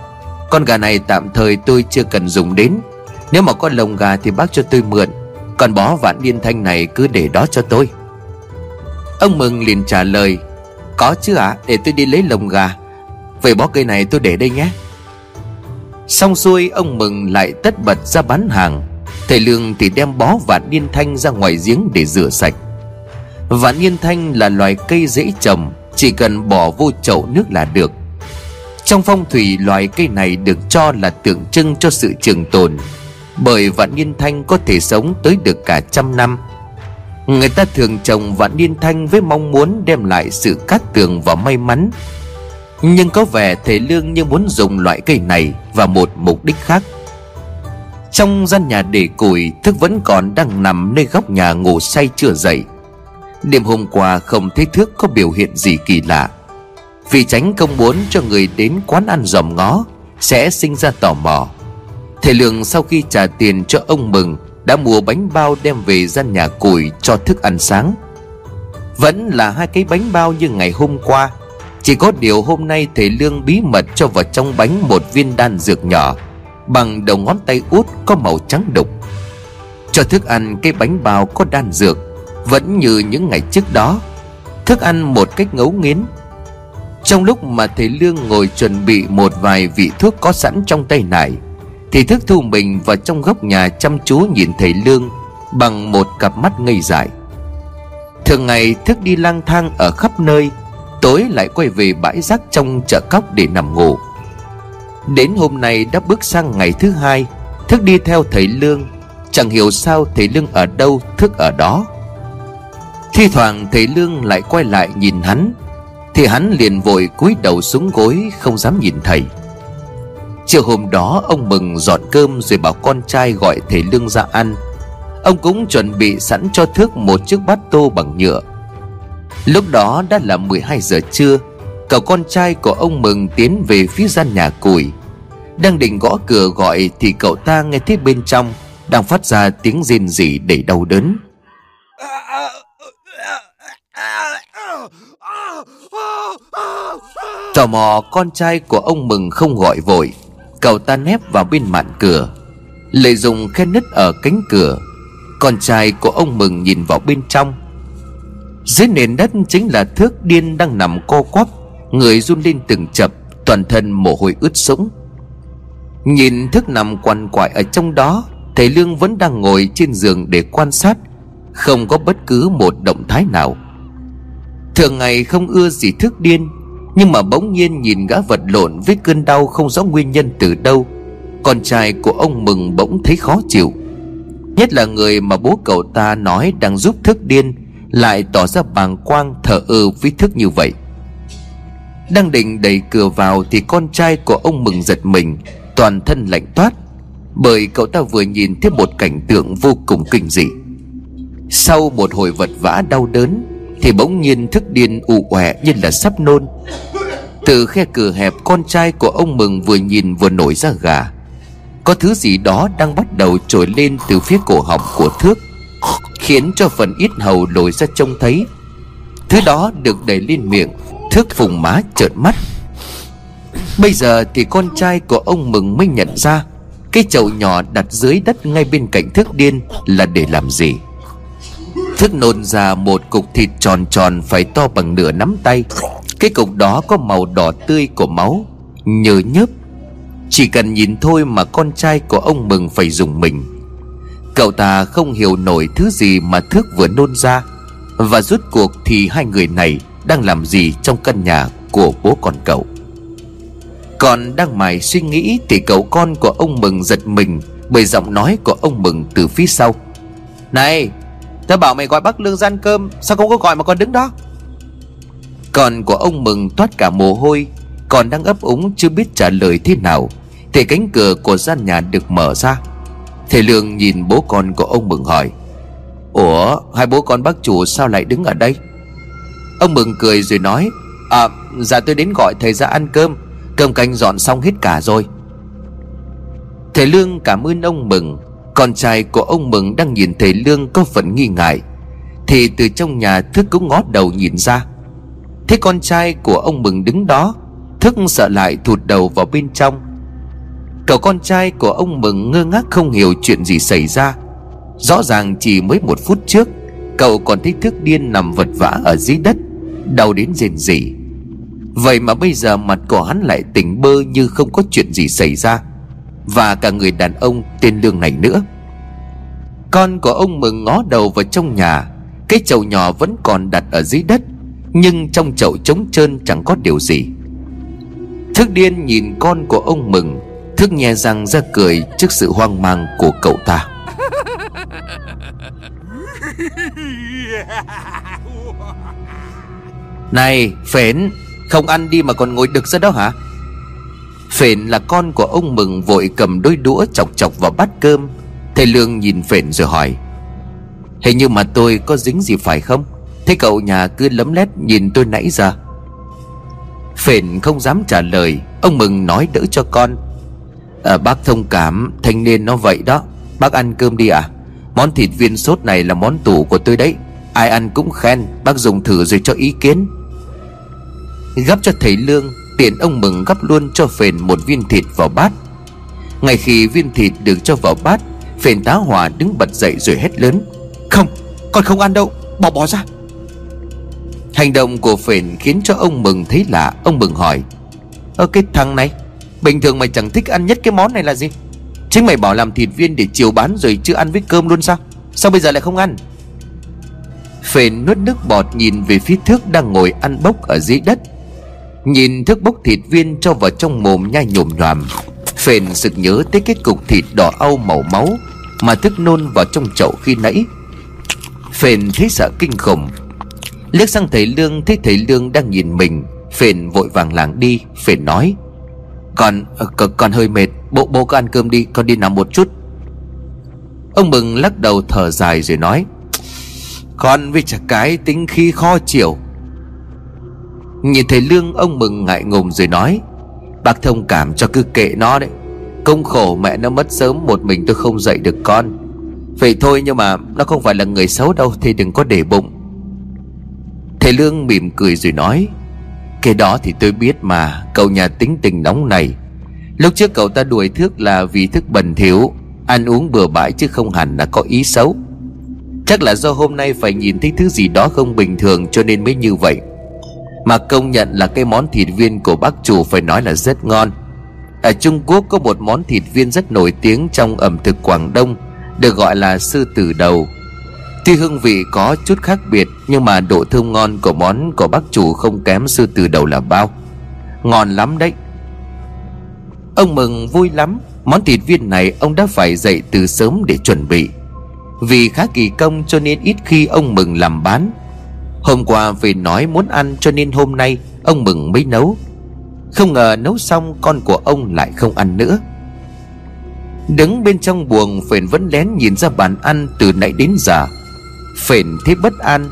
Con gà này tạm thời tôi chưa cần dùng đến. Nếu mà có lồng gà thì bác cho tôi mượn. Còn bó vạn niên thanh này cứ để đó cho tôi. Ông Mừng liền trả lời Có chứ ạ à, để tôi đi lấy lồng gà. Vậy bó cây này tôi để đây nhé. Xong xuôi, ông Mừng lại tất bật ra bán hàng. Thầy Lương thì đem bó vạn niên thanh ra ngoài giếng để rửa sạch. Vạn niên thanh là loài cây dễ trồng, Chỉ cần bỏ vô chậu nước là được. Trong phong thủy, loài cây này được cho là tượng trưng cho sự trường tồn, Bởi vạn niên thanh có thể sống tới được cả trăm năm. Người ta thường trồng vạn niên thanh với mong muốn đem lại sự cát tường và may mắn. Nhưng có vẻ thầy Lương như muốn dùng loại cây này vào một mục đích khác. Trong gian nhà để củi, Thức vẫn còn đang nằm nơi góc nhà ngủ say chưa dậy. Đêm hôm qua không thấy Thước có biểu hiện gì kỳ lạ. Vì tránh không muốn cho người đến quán ăn dòm ngó, Sẽ sinh ra tò mò. Thầy Lương sau khi trả tiền cho ông Mừng, Đã mua bánh bao đem về gian nhà củi cho thức ăn sáng. Vẫn là hai cái bánh bao như ngày hôm qua. Chỉ có điều hôm nay thầy Lương bí mật cho vào trong bánh một viên đan dược nhỏ, Bằng đầu ngón tay út có màu trắng đục. Cho thức ăn cái bánh bao có đan dược, vẫn như những ngày trước đó. Thức ăn một cách ngấu nghiến. Trong lúc mà thầy Lương ngồi chuẩn bị một vài vị thuốc có sẵn trong tay này, Thì thức thu mình vào trong góc nhà chăm chú nhìn thầy Lương Bằng một cặp mắt ngây dại. Thường ngày thức đi lang thang ở khắp nơi Tối lại quay về bãi rác trong chợ cóc để nằm ngủ. Đến hôm nay đã bước sang ngày thứ hai, Thức đi theo thầy Lương. Chẳng hiểu sao thầy Lương ở đâu, Thức ở đó. Thi thoảng thầy Lương lại quay lại nhìn hắn, Thì hắn liền vội cúi đầu xuống gối, Không dám nhìn thầy. Chiều hôm đó, ông Mừng dọn cơm Rồi bảo con trai gọi thầy Lương ra ăn. Ông cũng chuẩn bị sẵn cho Thước một chiếc bát tô bằng nhựa. Lúc đó đã là 12 giờ trưa, Cậu con trai của ông Mừng tiến về phía gian nhà củi. Đang định gõ cửa gọi Thì cậu ta nghe thấy bên trong Đang phát ra tiếng rên rỉ đầy đau đớn. Tò mò, con trai của ông Mừng không gọi vội. Cậu ta nép vào bên mạn cửa, Lợi dụng khe nứt ở cánh cửa. Con trai của ông Mừng nhìn vào bên trong dưới nền đất chính là thước điên đang nằm co quắp, Người run lên từng chập, Toàn thân mồ hôi ướt sũng. Nhìn thức nằm quằn quại ở trong đó, Thầy Lương vẫn đang ngồi trên giường để quan sát, Không có bất cứ một động thái nào. Thường ngày không ưa gì thức điên, Nhưng mà bỗng nhiên nhìn gã vật lộn với cơn đau không rõ nguyên nhân từ đâu, Con trai của ông Mừng bỗng thấy khó chịu. Nhất là người mà bố cậu ta nói đang giúp thức điên lại tỏ ra bàng quang thở ơ với thức như vậy. Đang định đẩy cửa vào thì con trai của ông Mừng giật mình, Toàn thân lạnh toát, Bởi cậu ta vừa nhìn thấy một cảnh tượng vô cùng kinh dị. Sau một hồi vật vã đau đớn, Thì bỗng nhiên thức điên ụ ẹ như là sắp nôn. Từ khe cửa hẹp, con trai của ông Mừng vừa nhìn vừa nổi ra gà. Có thứ gì đó đang bắt đầu trồi lên từ phía cổ họng của thước. Khiến cho phần ít hầu lồi ra trông thấy. Thứ đó được đẩy lên miệng, Thước vùng má trợn mắt. Bây giờ thì con trai của ông Mừng mới nhận ra, Cái chậu nhỏ đặt dưới đất ngay bên cạnh thước điên là để làm gì? Thức nôn ra một cục thịt tròn tròn phải to bằng nửa nắm tay. Cái cục đó có màu đỏ tươi của máu. Nhờ nhớp, Chỉ cần nhìn thôi mà con trai của ông Mừng phải dùng mình. Cậu ta không hiểu nổi thứ gì mà Thước vừa nôn ra. Và rút cuộc thì hai người này đang làm gì trong căn nhà của bố con cậu? Còn đang mải suy nghĩ thì cậu con của ông Mừng giật mình Bởi giọng nói của ông Mừng từ phía sau. Này Tao bảo mày gọi bác Lương gian cơm, Sao không có gọi mà còn đứng đó? Con của ông Mừng toát cả mồ hôi, Còn đang ấp úng chưa biết trả lời thế nào, Thì cánh cửa của gian nhà được mở ra. Thầy Lương nhìn bố con của ông Mừng hỏi, Ủa, hai bố con bác chủ sao lại đứng ở đây? Ông Mừng cười rồi nói À dạ tôi đến gọi thầy ra ăn cơm Cơm canh dọn xong hết cả rồi. Thầy Lương cảm ơn ông Mừng. Con trai của ông Mừng đang nhìn thầy Lương có phần nghi ngại, Thì từ trong nhà Thức cũng ngó đầu nhìn ra. Thế con trai của ông Mừng đứng đó, Thức sợ lại thụt đầu vào bên trong. Cậu con trai của ông Mừng ngơ ngác không hiểu chuyện gì xảy ra. Rõ ràng chỉ mới một phút trước, Cậu còn thấy thức điên nằm vật vã ở dưới đất, Đau đến rền rỉ. Vậy mà bây giờ mặt của hắn lại tỉnh bơ như không có chuyện gì xảy ra, Và cả người đàn ông tên Lương này nữa. Con của ông Mừng ngó đầu vào trong nhà, Cái chậu nhỏ vẫn còn đặt ở dưới đất, Nhưng trong chậu trống trơn chẳng có điều gì. Thức điên nhìn con của ông Mừng Thức nhè răng ra cười trước sự hoang mang của cậu ta. Này, phến, Không ăn đi mà còn ngồi đực ra đó hả? Phện là con của ông Mừng vội cầm đôi đũa chọc chọc vào bát cơm. Thầy Lương nhìn phện rồi hỏi, Hình như mà tôi có dính gì phải không? Thế cậu nhà cứ lấm lét nhìn tôi nãy giờ. Phện không dám trả lời. Ông Mừng nói đỡ cho con à, Bác thông cảm Thanh niên nó vậy đó. Bác ăn cơm đi à? Món thịt viên sốt này là món tủ của tôi đấy. Ai ăn cũng khen Bác dùng thử rồi cho ý kiến. Gắp cho thầy Lương Tiện ông Mừng gắp luôn cho phền một viên thịt vào bát. Ngay khi viên thịt được cho vào bát Phền tá hỏa đứng bật dậy rồi hét lớn. Không con không ăn đâu Bỏ bỏ ra. Hành động của phền khiến cho ông Mừng thấy lạ. Ông Mừng hỏi Ơ cái thằng này Bình thường mày chẳng thích ăn nhất cái món này là gì? Chính mày bảo làm thịt viên để chiều bán rồi chưa ăn với cơm luôn sao? Sao bây giờ lại không ăn? Phền nuốt nước bọt nhìn về phía thước đang ngồi ăn bốc ở dưới đất. Nhìn thước bốc thịt viên cho vào trong mồm nhai nhồm nhòm. Phền sực nhớ tới cái cục thịt đỏ au màu máu Mà thức nôn vào trong chậu khi nãy. Phền thấy sợ kinh khủng. Liếc sang thầy Lương, thấy thầy Lương đang nhìn mình. Phền vội vàng làng đi. Phền nói con, ờ, con, con hơi mệt. Bộ bố có ăn cơm đi Con đi nằm một chút. Ông Mừng lắc đầu thở dài rồi nói Con với chả cái tính khi kho chiều Nhìn thấy Lương ông Mừng ngại ngùng rồi nói Bác thông cảm cho cứ kệ nó đấy. Công khổ mẹ nó mất sớm Một mình tôi không dạy được con. Vậy thôi nhưng mà nó không phải là người xấu đâu Thì đừng có để bụng. Thầy Lương mỉm cười rồi nói cái đó thì tôi biết mà Cậu nhà tính tình nóng này. Lúc trước cậu ta đuổi thước là vì thức bẩn thiếu, Ăn uống bừa bãi chứ không hẳn là có ý xấu. Chắc là do hôm nay phải nhìn thấy thứ gì đó không bình thường cho nên mới như vậy. Mà công nhận là cái món thịt viên của bác chủ phải nói là rất ngon. Ở Trung Quốc có một món thịt viên rất nổi tiếng trong ẩm thực Quảng Đông Được gọi là sư tử đầu. Tuy hương vị có chút khác biệt, Nhưng mà độ thơm ngon của món của bác chủ không kém sư từ đầu là bao. Ngon lắm đấy. Ông mừng vui lắm. Món thịt viên này ông đã phải dậy từ sớm để chuẩn bị. Vì khá kỳ công cho nên ít khi ông mừng làm bán. Hôm qua về nói muốn ăn cho nên hôm nay Ông mừng mới nấu. Không ngờ nấu xong con của ông lại không ăn nữa. Đứng bên trong buồng Phền vẫn lén nhìn ra bàn ăn từ nãy đến giờ. Phền thế bất an.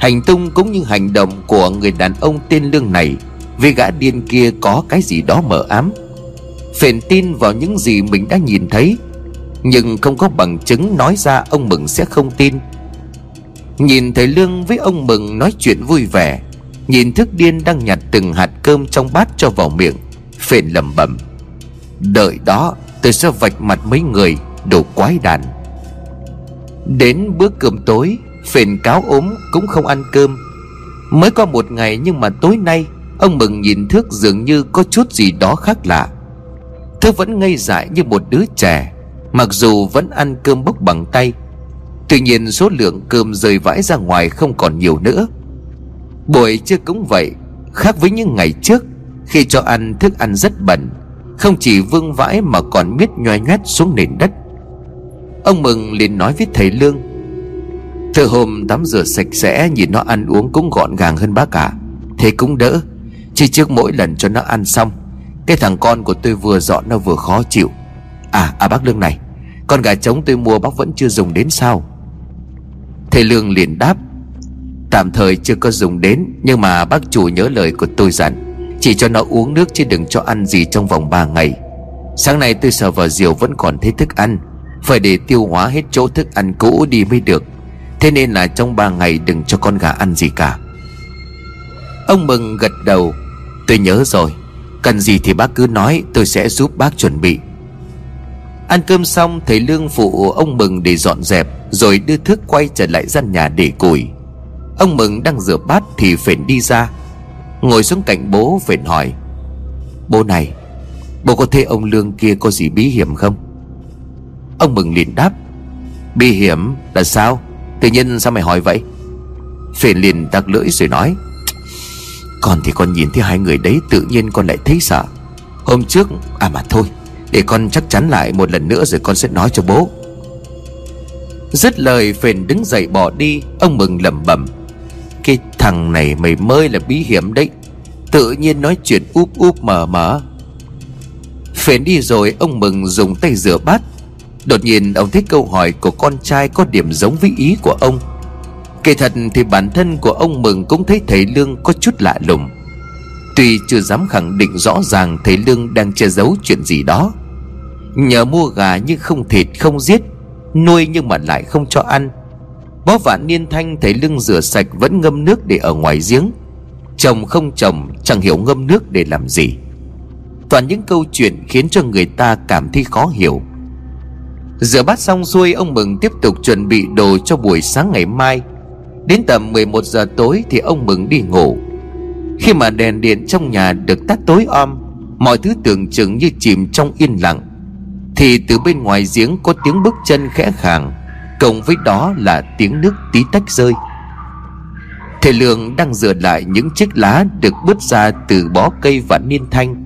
Hành tung cũng như hành động của người đàn ông tên Lương này Với gã điên kia có cái gì đó mờ ám. Phền tin vào những gì mình đã nhìn thấy, Nhưng không có bằng chứng nói ra ông Mừng sẽ không tin. Nhìn thấy Lương với ông Mừng nói chuyện vui vẻ, Nhìn thức điên đang nhặt từng hạt cơm trong bát cho vào miệng, Phền lẩm bẩm. Đợi đó, tôi sẽ vạch mặt mấy người, Đồ quái đàn. Đến bữa cơm tối Phền cáo ốm cũng không ăn cơm. Mới có một ngày nhưng mà tối nay, Ông Mừng nhìn Thước dường như có chút gì đó khác lạ. Thước vẫn ngây dại như một đứa trẻ, Mặc dù vẫn ăn cơm bốc bằng tay. Tuy nhiên số lượng cơm rơi vãi ra ngoài không còn nhiều nữa. Buổi trưa cũng vậy, Khác với những ngày trước, Khi cho ăn thức ăn rất bẩn, Không chỉ vương vãi mà còn miết nhoai nhoét xuống nền đất. Ông Mừng liền nói với thầy Lương Từ hôm tắm rửa sạch sẽ, Nhìn nó ăn uống cũng gọn gàng hơn bác cả Thế cũng đỡ, Chỉ trước mỗi lần cho nó ăn xong, Cái thằng con của tôi vừa dọn nó vừa khó chịu. À à bác Lương này, Con gà trống tôi mua bác vẫn chưa dùng đến sao? Thầy Lương liền đáp, Tạm thời chưa có dùng đến, Nhưng mà bác chủ nhớ lời của tôi dặn, Chỉ cho nó uống nước chứ đừng cho ăn gì trong vòng 3 ngày. Sáng nay tôi sờ vào diều vẫn còn thấy thức ăn. Phải để tiêu hóa hết chỗ thức ăn cũ đi mới được. Thế nên là trong 3 ngày đừng cho con gà ăn gì cả. Ông Mừng gật đầu. Tôi nhớ rồi. Cần gì thì bác cứ nói, tôi sẽ giúp bác chuẩn bị. Ăn cơm xong, thầy Lương phụ ông Mừng để dọn dẹp, Rồi đưa thức quay trở lại gian nhà để củi. Ông Mừng đang rửa bát thì Phền đi ra. Ngồi xuống cạnh bố Phền hỏi, Bố này, Bố có thấy ông Lương kia có gì bí hiểm không? Ông Mừng liền đáp, bi hiểm là sao? Tự nhiên sao mày hỏi vậy? Phền liền tắc lưỡi rồi nói, Con thì con nhìn thấy hai người đấy Tự nhiên con lại thấy sợ. Hôm trước À mà thôi, Để con chắc chắn lại một lần nữa rồi con sẽ nói cho bố. Dứt lời Phền đứng dậy bỏ đi, Ông Mừng lẩm bẩm, Cái thằng này mày mới là bí hiểm đấy, Tự nhiên nói chuyện úp úp mờ mờ. Phền đi rồi, ông Mừng dùng tay rửa bát Đột nhiên, ông thấy câu hỏi của con trai có điểm giống với ý của ông. Kể thật thì bản thân của ông Mừng cũng thấy thầy Lương có chút lạ lùng. Tuy chưa dám khẳng định rõ ràng thầy Lương đang che giấu chuyện gì đó. Nhờ mua gà nhưng không thịt, không giết, Nuôi nhưng mà lại không cho ăn. Bó vạn niên thanh thấy lưng rửa sạch Vẫn ngâm nước để ở ngoài giếng. Chồng không chồng, chẳng hiểu ngâm nước để làm gì. Toàn những câu chuyện khiến cho người ta cảm thấy khó hiểu. Rửa bát xong xuôi, Ông Mừng tiếp tục chuẩn bị đồ cho buổi sáng ngày mai. Đến tầm 11 giờ tối thì ông Mừng đi ngủ. Khi mà đèn điện trong nhà được tắt tối om, Mọi thứ tưởng chừng như chìm trong yên lặng. Thì từ bên ngoài giếng có tiếng bước chân khẽ khàng, Cộng với đó là tiếng nước tí tách rơi. Thầy Lương đang rửa lại những chiếc lá Được bứt ra từ bó cây và niên thanh.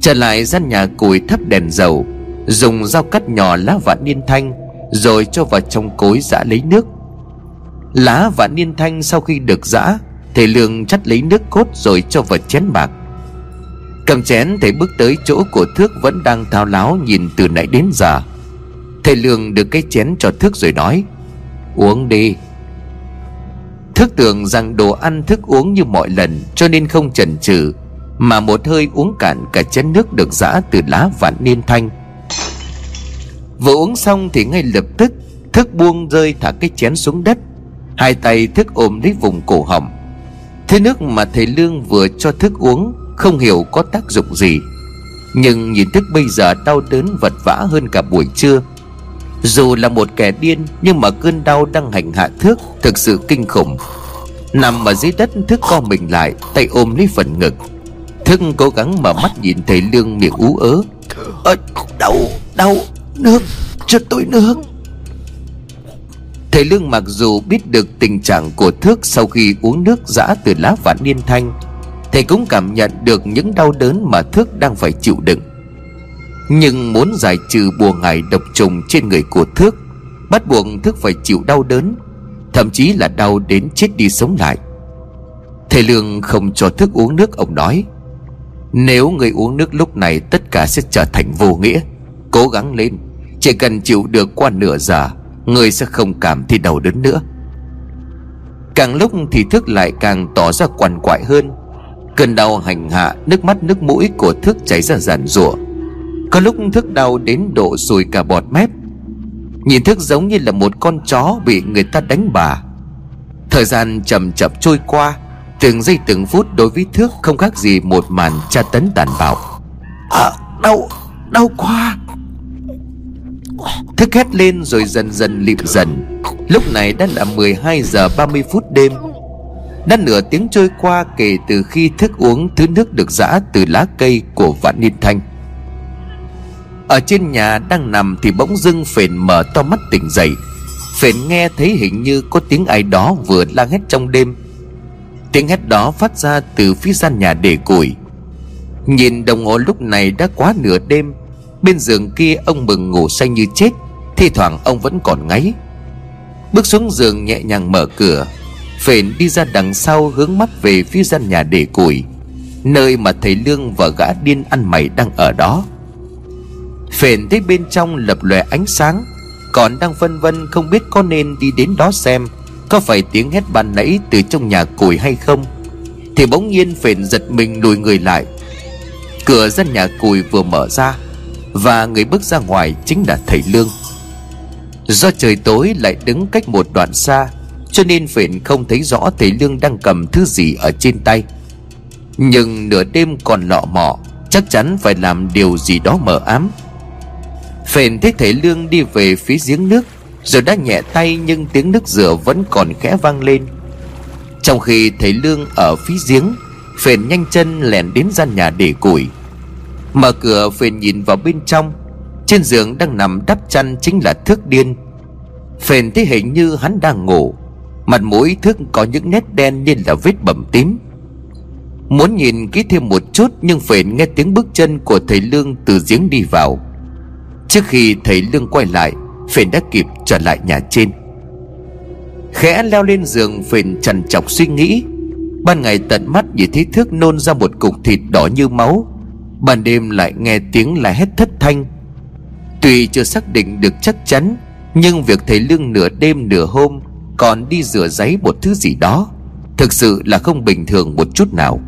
Trở lại gian nhà củi thắp đèn dầu Dùng dao cắt nhỏ lá vạn niên thanh, Rồi cho vào trong cối giã lấy nước. Lá vạn niên thanh sau khi được giã, Thầy Lương chắt lấy nước cốt rồi cho vào chén bạc. Cầm chén, thầy bước tới chỗ của Thước Vẫn đang thao láo nhìn từ nãy đến giờ. Thầy Lương được cái chén cho Thước rồi nói, Uống đi. Thước tưởng rằng đồ ăn thức uống như mọi lần, Cho nên không chần chừ, Mà một hơi uống cạn cả chén nước được giã từ lá vạn niên thanh. Vừa uống xong thì ngay lập tức Thức buông rơi thả cái chén xuống đất. Hai tay thức ôm lấy vùng cổ họng. Thế nước mà thầy Lương vừa cho thức uống không hiểu có tác dụng gì. Nhưng nhìn thức bây giờ đau đớn vật vã hơn cả buổi trưa. Dù là một kẻ điên Nhưng mà cơn đau đang hành hạ Thước Thực sự kinh khủng. Nằm ở dưới đất Thức co mình lại Tay ôm lấy phần ngực. Thức cố gắng mở mắt nhìn thầy Lương miệng ú ớ. À, Đau, đau, nước, cho tôi nước. Thầy Lương mặc dù biết được tình trạng của Thước Sau khi uống nước giã từ lá vạn niên thanh Thầy cũng cảm nhận được những đau đớn mà Thước đang phải chịu đựng. Nhưng muốn giải trừ bùa ngải độc trùng trên người của Thước Bắt buộc Thước phải chịu đau đớn Thậm chí là đau đến chết đi sống lại. Thầy Lương không cho Thước uống nước ông nói Nếu người uống nước lúc này tất cả sẽ trở thành vô nghĩa Cố gắng lên. Chỉ cần chịu được qua nửa giờ, Người sẽ không cảm thấy đau đớn nữa. Càng lúc thì thức lại càng tỏ ra quằn quại hơn. Cơn đau hành hạ Nước mắt nước mũi của thức chảy ra giản rủa Có lúc thức đau đến độ sùi cả bọt mép. Nhìn thức giống như là một con chó Bị người ta đánh bà. Thời gian chậm chậm trôi qua, Từng giây từng phút đối với Thước không khác gì một màn tra tấn tàn bạo. À đau Đau quá. Thức hét lên rồi dần dần lịm dần. Lúc này đã là 12 giờ 30 phút đêm. Đã nửa tiếng trôi qua kể từ khi thức uống thứ nước được giã từ lá cây của Vạn Niên Thanh Ở trên nhà đang nằm thì bỗng dưng phền mở to mắt tỉnh dậy. Phền nghe thấy hình như có tiếng ai đó vừa la hét trong đêm. Tiếng hét đó phát ra từ phía gian nhà để củi. Nhìn đồng hồ lúc này đã quá nửa đêm. Bên giường kia ông mừng ngủ say như chết, Thi thoảng ông vẫn còn ngáy. Bước xuống giường nhẹ nhàng mở cửa, Phền đi ra đằng sau hướng mắt về phía gian nhà để củi, Nơi mà thầy Lương và gã điên ăn mày đang ở đó. Phền thấy bên trong lập lòe ánh sáng, Còn đang phân vân không biết có nên đi đến đó xem Có phải tiếng hét ban nãy từ trong nhà củi hay không, Thì bỗng nhiên Phền giật mình lùi người lại. Cửa gian nhà củi vừa mở ra và người bước ra ngoài chính là thầy Lương. Do trời tối lại đứng cách một đoạn xa, Cho nên Phện không thấy rõ thầy Lương đang cầm thứ gì ở trên tay. Nhưng nửa đêm còn lọ mọ, Chắc chắn phải làm điều gì đó mờ ám. Phện thấy thầy Lương đi về phía giếng nước, Rồi đã nhẹ tay nhưng tiếng nước rửa vẫn còn khẽ vang lên. Trong khi thầy Lương ở phía giếng Phền nhanh chân lẻn đến gian nhà để củi. Mở cửa Phền nhìn vào bên trong. Trên giường đang nằm đắp chăn chính là thước điên. Phền thấy hình như hắn đang ngủ. Mặt mũi thước có những nét đen như là vết bầm tím. Muốn nhìn kỹ thêm một chút, Nhưng Phền nghe tiếng bước chân của thầy Lương từ giếng đi vào. Trước khi thầy Lương quay lại, Phền đã kịp trở lại nhà trên. Khẽ leo lên giường, Phền trằn trọc suy nghĩ. Ban ngày tận mắt nhìn thấy thước nôn ra một cục thịt đỏ như máu. Ban đêm lại nghe tiếng là hét thất thanh. Tuy chưa xác định được chắc chắn, Nhưng việc thầy Lương nửa đêm nửa hôm Còn đi rửa giấy một thứ gì đó, Thực sự là không bình thường một chút nào.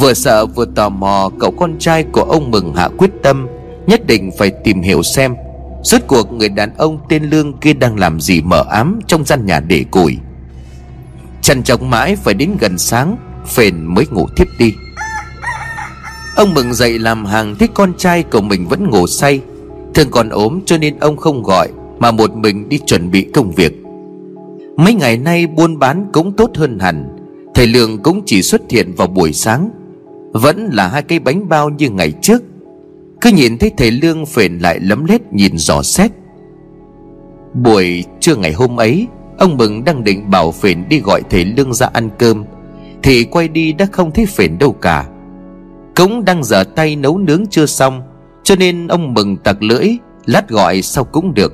Vừa sợ vừa tò mò, Cậu con trai của ông Mừng hạ quyết tâm, Nhất định phải tìm hiểu xem rốt cuộc người đàn ông tên Lương kia đang làm gì mở ám Trong gian nhà để củi. Chăn chọc mãi phải đến gần sáng, Phền mới ngủ thiếp đi. Ông mừng dậy làm hàng thấy con trai của mình vẫn ngủ say. Thường còn ốm cho nên ông không gọi, Mà một mình đi chuẩn bị công việc. Mấy ngày nay buôn bán cũng tốt hơn hẳn Thầy Lương cũng chỉ xuất hiện vào buổi sáng. Vẫn là hai cây bánh bao như ngày trước. Cứ nhìn thấy thầy Lương phền lại lấm lét nhìn dò xét. Buổi trưa ngày hôm ấy, Ông Mừng đang định bảo phền đi gọi thầy Lương ra ăn cơm, Thì quay đi đã không thấy phền đâu cả. Cũng đang dở tay nấu nướng chưa xong, Cho nên ông Mừng tặc lưỡi, Lát gọi sau cũng được.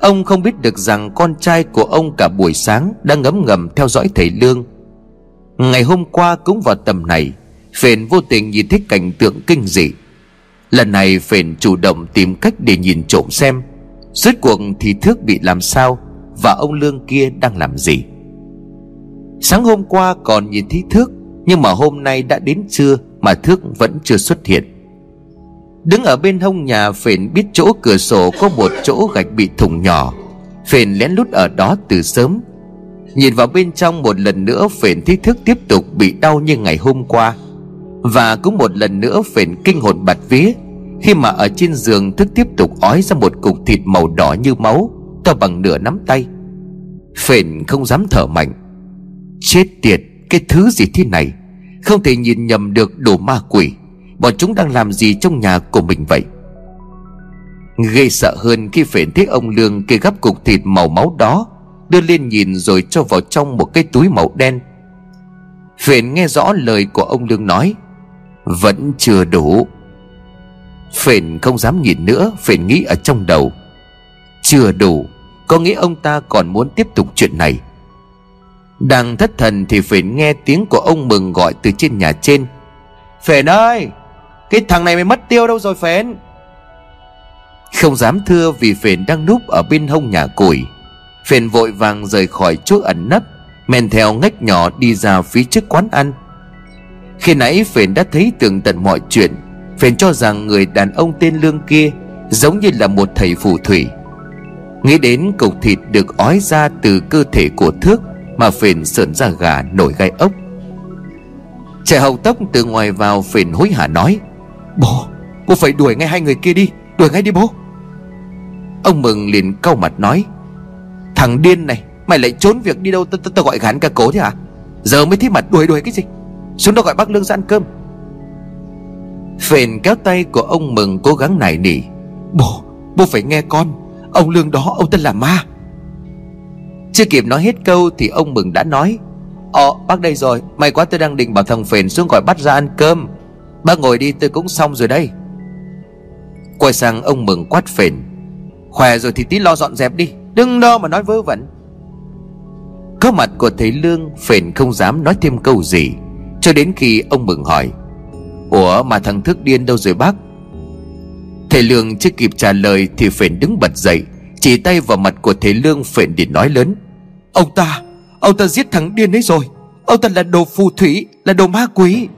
Ông không biết được rằng con trai của ông cả buổi sáng Đang ngấm ngầm theo dõi thầy Lương. Ngày hôm qua cũng vào tầm này, Phền vô tình nhìn thấy cảnh tượng kinh dị. Lần này Phền chủ động tìm cách để nhìn trộm xem, Rốt cuộc thì thước bị làm sao và ông Lương kia đang làm gì. Sáng hôm qua còn nhìn thấy Thước, Nhưng mà hôm nay đã đến trưa mà Thước vẫn chưa xuất hiện. Đứng ở bên hông nhà Phền biết chỗ cửa sổ có một chỗ gạch bị thủng nhỏ. Phền lén lút ở đó từ sớm. Nhìn vào bên trong một lần nữa, Phền thấy Thước tiếp tục bị đau như ngày hôm qua. Và cũng một lần nữa, Phền kinh hồn bạt vía. Khi mà ở trên giường, Thức tiếp tục ói ra một cục thịt màu đỏ như máu, to bằng nửa nắm tay. Phền không dám thở mạnh. Chết tiệt, cái thứ gì thế này? Không thể nhìn nhầm được đồ ma quỷ. Bọn chúng đang làm gì trong nhà của mình vậy? Gây sợ hơn khi phải thấy ông lương kê gắp cục thịt màu máu đó, đưa lên nhìn rồi cho vào trong một cái túi màu đen. Phền nghe rõ lời của ông lương nói, vẫn chưa đủ. Phền không dám nhìn nữa phền nghĩ ở trong đầu, chưa đủ, có nghĩa ông ta còn muốn tiếp tục chuyện này? Đang thất thần thì Phền nghe tiếng của ông Mừng gọi từ trên nhà trên. Phền ơi, Cái thằng này mày mất tiêu đâu rồi Phền Không dám thưa vì Phền đang núp ở bên hông nhà củi. Phền vội vàng rời khỏi chỗ ẩn nấp, Men theo ngách nhỏ đi ra phía trước quán ăn. Khi nãy Phền đã thấy tường tận mọi chuyện Phền cho rằng người đàn ông tên Lương kia Giống như là một thầy phù thủy. Nghĩ đến cục thịt được ói ra từ cơ thể của thước mà Phền sợn ra gà nổi gai ốc. Trẻ hầu tóc từ ngoài vào Phền hối hả nói Bố, bố phải đuổi ngay hai người kia đi Đuổi ngay đi bố. Ông Mừng liền cau mặt nói Thằng điên này Mày lại trốn việc đi đâu Tao gọi gán cả cố thế hả Giờ mới thấy mặt đuổi đuổi cái gì? Xuống đó gọi bác Lương ra ăn cơm. Phền kéo tay của ông Mừng cố gắng nài nỉ Bố, bố phải nghe con Ông Lương đó ông ta là ma. Chưa kịp nói hết câu Thì ông Mừng đã nói Ồ bác đây rồi, May quá tôi đang định bảo thằng Phền xuống gọi bắt ra ăn cơm. Bác ngồi đi, tôi cũng xong rồi đây. Quay sang ông Mừng quát Phền, Khỏe rồi thì tí lo dọn dẹp đi, Đừng lo mà nói vớ vẩn. Có mặt của thầy Lương, Phền không dám nói thêm câu gì, Cho đến khi ông Mừng hỏi, Ủa, mà thằng thức điên đâu rồi bác? Thầy Lương chưa kịp trả lời Thì Phền đứng bật dậy chỉ tay vào mặt của thầy Lương phện để nói lớn. Ông ta Ông ta giết thằng điên ấy rồi. Ông ta là đồ phù thủy, Là đồ ma quỷ.